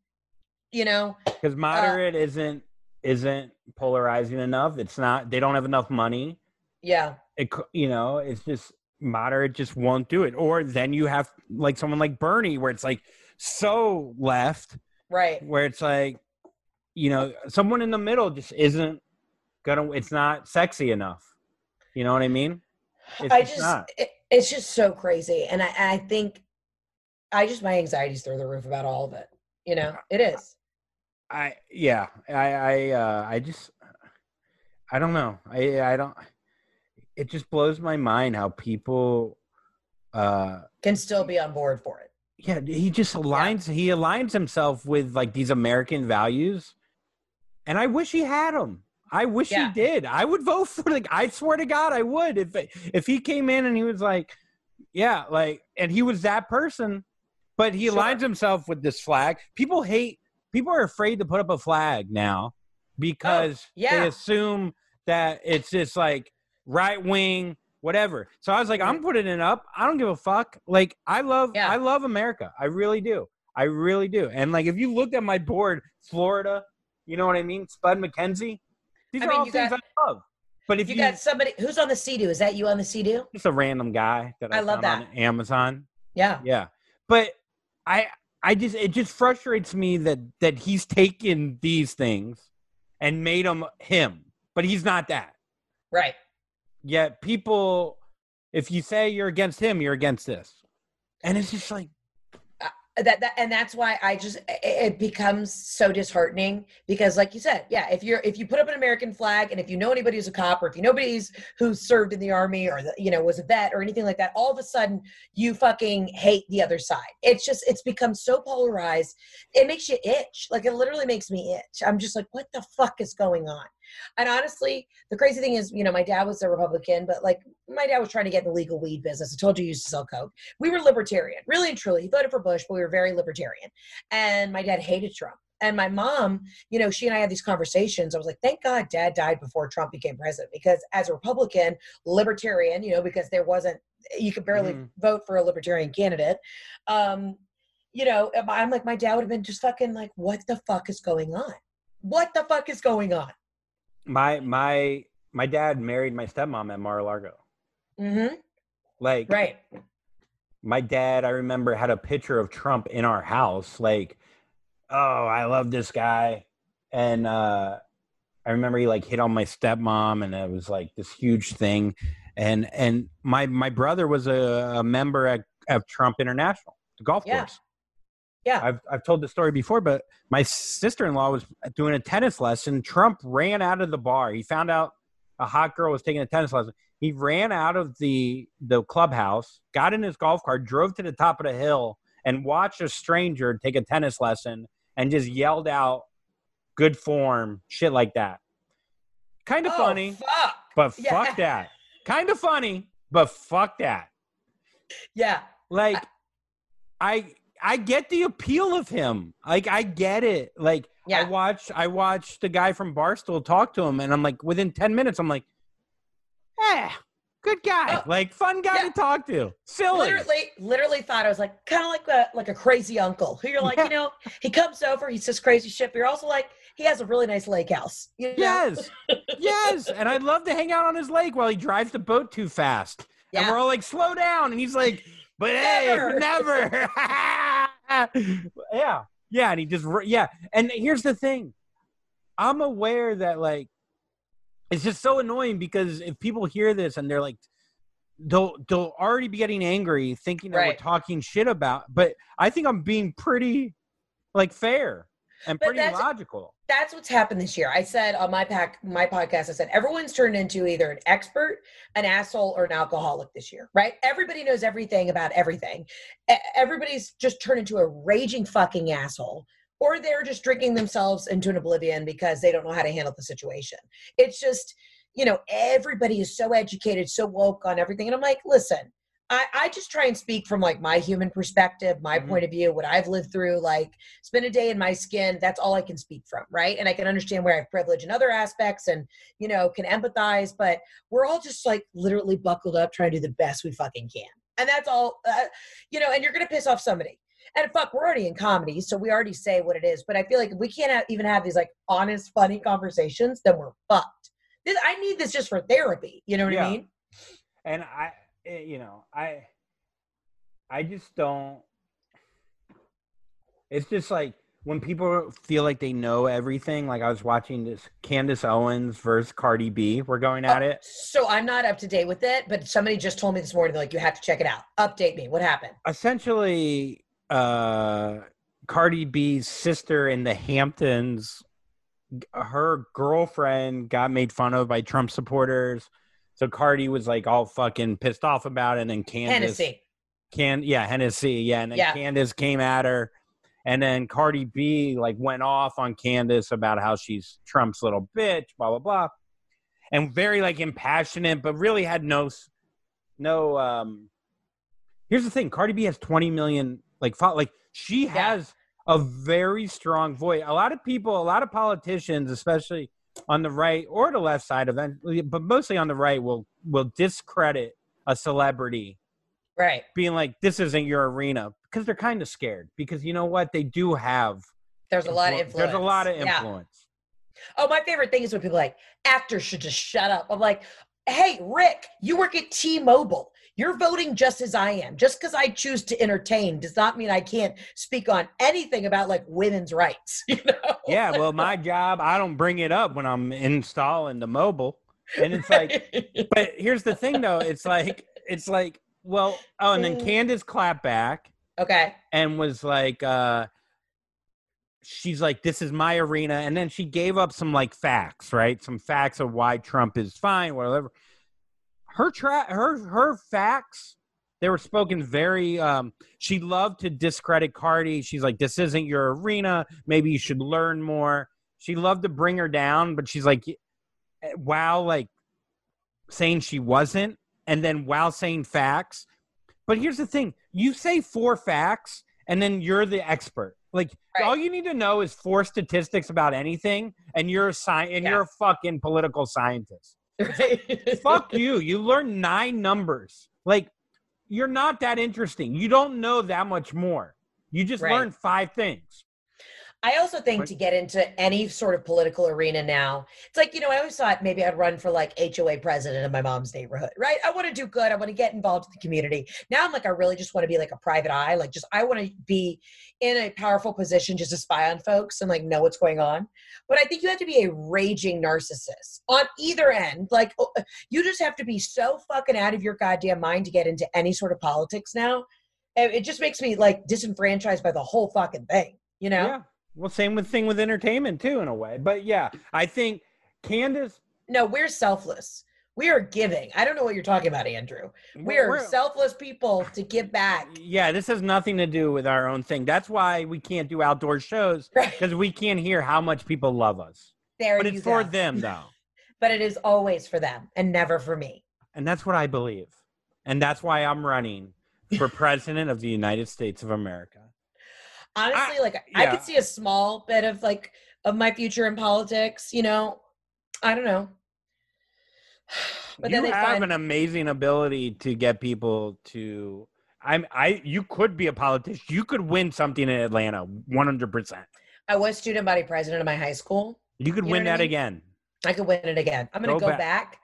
you know? because uh, moderate isn't isn't polarizing enough it's not they don't have enough money Yeah. it you know it's just moderate just won't do it or then you have like someone like bernie where it's like so left Right. where it's like you know someone in the middle just isn't gonna it's not sexy enough you know what i mean it's I just just, it, it's just so crazy. And I, I think I just, my anxiety's through the roof about all of it. You know, it is. i yeah i i uh i just i don't know i i don't it just blows my mind how people uh Can still be on board for it. Yeah he just aligns he aligns himself with like these american values and i wish he had them i wish Yeah. he did i would vote for like i swear to god i would if if he came in and he was like yeah like and he was that person but he Sure. aligns himself with this flag people hate people are afraid to put up a flag now oh, because Oh, yeah. they assume that it's just like right wing whatever. So i was like i'm putting it up. I don't give a fuck. Like i love Yeah. i love america. I really do. I really do. And like if you looked at my board florida you know what i mean? Spuds MacKenzie these I are mean, all things got- i love. But if You you, got somebody who's on the Sea-Doo. Is that you on the Sea-Doo? just a random guy that i, I love found on amazon. Yeah. yeah. But i i just it just frustrates me that that he's taken these things and made them him. But he's not that. Right. Yet people if you say you're against him you're against this. And it's just like uh, that, that and that's why i just it- becomes so disheartening because like you said yeah if you're if you put up an american flag and if you know anybody who's a cop or if you know anybody's who served in the army or the, you know was a vet or anything like that all of a sudden you fucking hate the other side. It's just it's become so polarized. It makes you itch. Like it literally makes me itch. I'm just like what the fuck is going on and honestly the crazy thing is you know my dad was a republican but like my dad was trying to get in the legal weed business i told you he used to sell coke we were libertarian, really and truly. He voted for Bush, but we were very libertarian. And my dad hated Trump. And my mom, you know, she and I had these conversations. I was like, thank God dad died before Trump became president because as a Republican, libertarian, you know, because there wasn't, you could barely Mhm. vote for a libertarian candidate. Um, you know, I'm like, my dad would have been just fucking like, what the fuck is going on? What the fuck is going on? My my my dad married my stepmom at Mar-a-Lago. Mm-hmm. Like Right. my dad, I remember had a picture of Trump in our house. Like, oh, I love this guy, and uh, I remember he like hit on my stepmom, and it was like this huge thing. And and my my brother was a, a member at of Trump International, the golf Yeah. course. Yeah. I've I've told the story before, but my sister in law was doing a tennis lesson. Trump ran out of the bar. He found out a hot girl was taking a tennis lesson. He ran out of the the clubhouse, got in his golf cart, drove to the top of the hill, and watched a stranger take a tennis lesson and just yelled out good form, shit like that. Kind of Oh, funny, Fuck. but yeah. fuck that. Kind of funny, but fuck that. Yeah. Like I I get the appeal of him. Like I get it. Like I Yeah. watched I watched the guy from Barstool talk to him and I'm like within 10 minutes I'm like eh good guy. Oh, like fun guy yeah. to talk to. Silly. literally literally thought I was like kind of like a like a crazy uncle who you're like Yeah. you know he comes over he says crazy shit but you're also like he has a really nice lake house you know? Yes. yes, and I'd love to hang out on his lake while he drives the boat too fast. And yeah we're all like slow down and he's like but hey, Never. never. yeah. Yeah, and he just yeah. And here's the thing. I'm aware that like it's just so annoying because if people hear this and they're like they'll they'll already be getting angry thinking that Right. we're talking shit about but I think I'm being pretty like fair and pretty that's- logical. that's what's happened this year. I said on my pack my podcast I said everyone's turned into either an expert an asshole or an alcoholic this year right? Everybody knows everything about everything. Everybody's just turned into a raging fucking asshole or they're just drinking themselves into an oblivion because they don't know how to handle the situation. It's just you know everybody is so educated so woke on everything and i'm like listen I, I just try and speak from like my human perspective, my Mhm. point of view, what I've lived through. Like, spend a day in my skin. That's all I can speak from, right? And I can understand where I have privilege in other aspects, and you know, can empathize. But we're all just like literally buckled up, trying to do the best we fucking can, and that's all. Uh, you know, and you're gonna piss off somebody. And fuck, we're already in comedy, so we already say what it is. But I feel like if we can't have, even have these like honest, funny conversations, then we're fucked. This, I need this just for therapy. You know what Yeah. I mean? and I, you know, I, I just don't. It's just like when people feel like they know everything. Like I was watching this Candace Owens versus Cardi B. We're going at Oh, it. So I'm not up to date with it, but somebody just told me this morning, like, you have to check it out. Update me. What happened? Essentially, uh, Cardi B's sister in the Hamptons, her girlfriend got made fun of by Trump supporters. So Cardi was like all fucking pissed off about it, and then Candace Hennessy. Can yeah, Hennessy, yeah, and then Yeah. Candace came at her, and then Cardi B like went off on Candace about how she's Trump's little bitch, blah blah blah, and very like impassionate, but really had no no. um Here's the thing: Cardi B has 20 million like fo- like she has a very strong voice. A lot of people, a lot of politicians, especially on the right or the left side of it, but mostly on the right, will will discredit a celebrity Right. being like this isn't your arena because they're kind of scared because you know what they do have There's a lot of influence. there's a lot of Yeah. influence Oh, my favorite thing is when people are like actors should just shut up. I'm like, hey, Rick, you work at T-Mobile. You're voting just as I am. Just because I choose to entertain does not mean I can't speak on anything about like women's rights. You know? yeah well my job i don't bring it up when i'm installing the mobile and it's like but here's the thing though it's like it's like well oh and then Mm. candace clapped back Okay. and was like uh she's like this is my arena and then she gave up some like facts right some facts of why trump is fine whatever her tra- her her facts they were spoken very um she loved to discredit cardi. She's like this isn't your arena. Maybe you should learn more. She loved to bring her down but she's like eh, while like saying she wasn't and then while saying facts. But here's the thing. You say four facts and then you're the expert. Like Right. all you need to know is four statistics about anything and you're a sci- and Yeah. you're a fucking political scientist Right. fuck you. You learn nine numbers. Like, you're not that interesting. You don't know that much more. You just Right. learn five things. I also think Right. to get into any sort of political arena now, it's like, you know, I always thought maybe I'd run for like HOA president in my mom's neighborhood, right? I want to do good. I want to get involved in the community. Now I'm like, I really just want to be like a private eye. Like, just I want to be in a powerful position just to spy on folks and like know what's going on. But I think you have to be a raging narcissist on either end. Like, you just have to be so fucking out of your goddamn mind to get into any sort of politics now. It just makes me like disenfranchised by the whole fucking thing, you know? Yeah. Well, same with thing with entertainment too, in a way. But yeah, I think Candace. No, we're selfless. We are giving. I don't know what you're talking about, Andrew. We we're- we're- selfless people to give back. Yeah, this has nothing to do with our own thing. That's why we can't do outdoor shows because we can't hear how much people love us. There But it's for them though, But it is always for them and never for me. and that's what I believe, and that's why I'm running for president of the United States of America. Honestly, like I could see a small bit of like of my future in politics, you know. I don't know. But you then they have find an amazing ability to get people to. I'm. I. You could be a politician. You could win something in Atlanta. One hundred percent. I was student body president of my high school. You could You win what I that mean? again. I could win it again. I'm gonna Go go, back. back.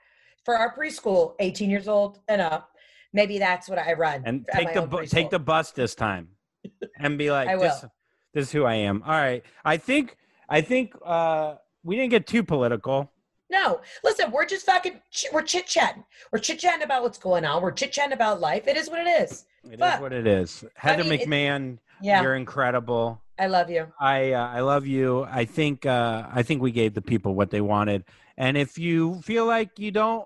for our preschool, 18 years old and up. Maybe that's what I run. And take the bu- take the bus this time, and be like, I this, will. this is who I am. All right. I think. I think. uh we didn't get too political. No, listen, we're just fucking, ch- we're chit chatting. We're chit chatting about what's going on. We're chit chatting about life. It is what it is. It is But- what it is. Heather mean, McMahan, Yeah, you're incredible. I love you. I uh, I love you. I think uh, I think we gave the people what they wanted. And if you feel like you don't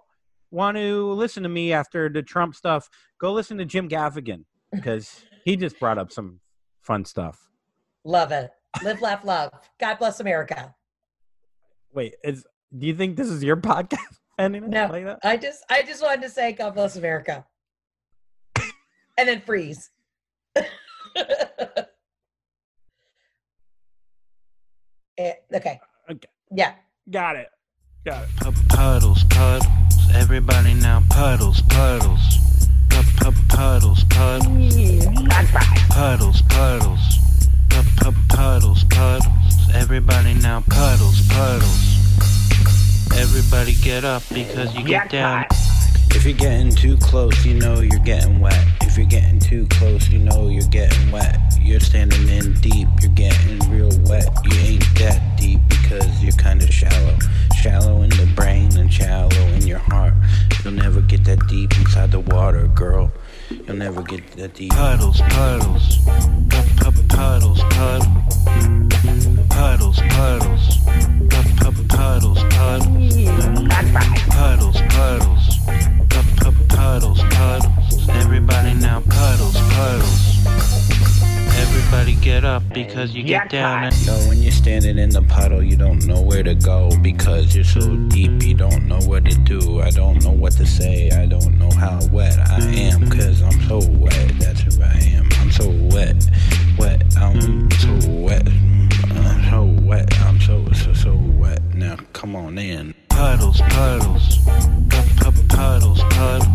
want to listen to me after the Trump stuff, go listen to Jim Gaffigan because he just brought up some fun stuff. Love it. Live, laugh, love. God bless America. Wait, is do you think this is your podcast? Ending No. like that? I just, I just wanted to say God bless America. and then freeze. Eh, okay. Okay. Yeah. Got it. Got it. Puddles, puddles, everybody now puddles, puddles. Pu- pu- Puddles, puddles. Puddles, puddles. Pu- pu- Puddles, puddles, everybody now puddles, puddles. Everybody get up because you get down. If you're getting too close, you know you're getting wet. If you're getting too close, you know you're getting wet. You're standing in deep, you're getting real wet. You ain't that deep because you're kinda shallow. Shallow in the brain and shallow in your heart. You'll never get that deep inside the water, girl. You'll never get that deep. Puddles, puddles. Puddles, puddles. Puddles, puddles. Puddles, puddles. Puddles, puddles. Puddles, puddles. Puddles. Everybody now puddles, puddles. Everybody get up because you get down. And Yo, when you're standing in the puddle, you don't know where to go because you're so deep. You don't know what to do. I don't know what to say. I don't know how wet I am because I'm so wet. That's who I am. I'm so wet, wet. I'm so wet. Mm, I'm so wet. I'm so so so wet. Now come on in. Puddles, puddles, puddles, puddles.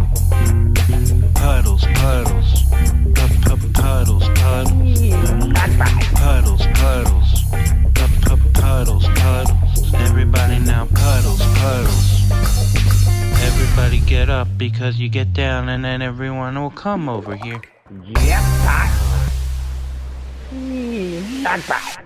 Puddles, puddles, puddles, puddles, puddles, puddles, puddles, puddles. Everybody now puddles, puddles. Everybody get up because you get down, and then everyone will come over here. Yep, That's right.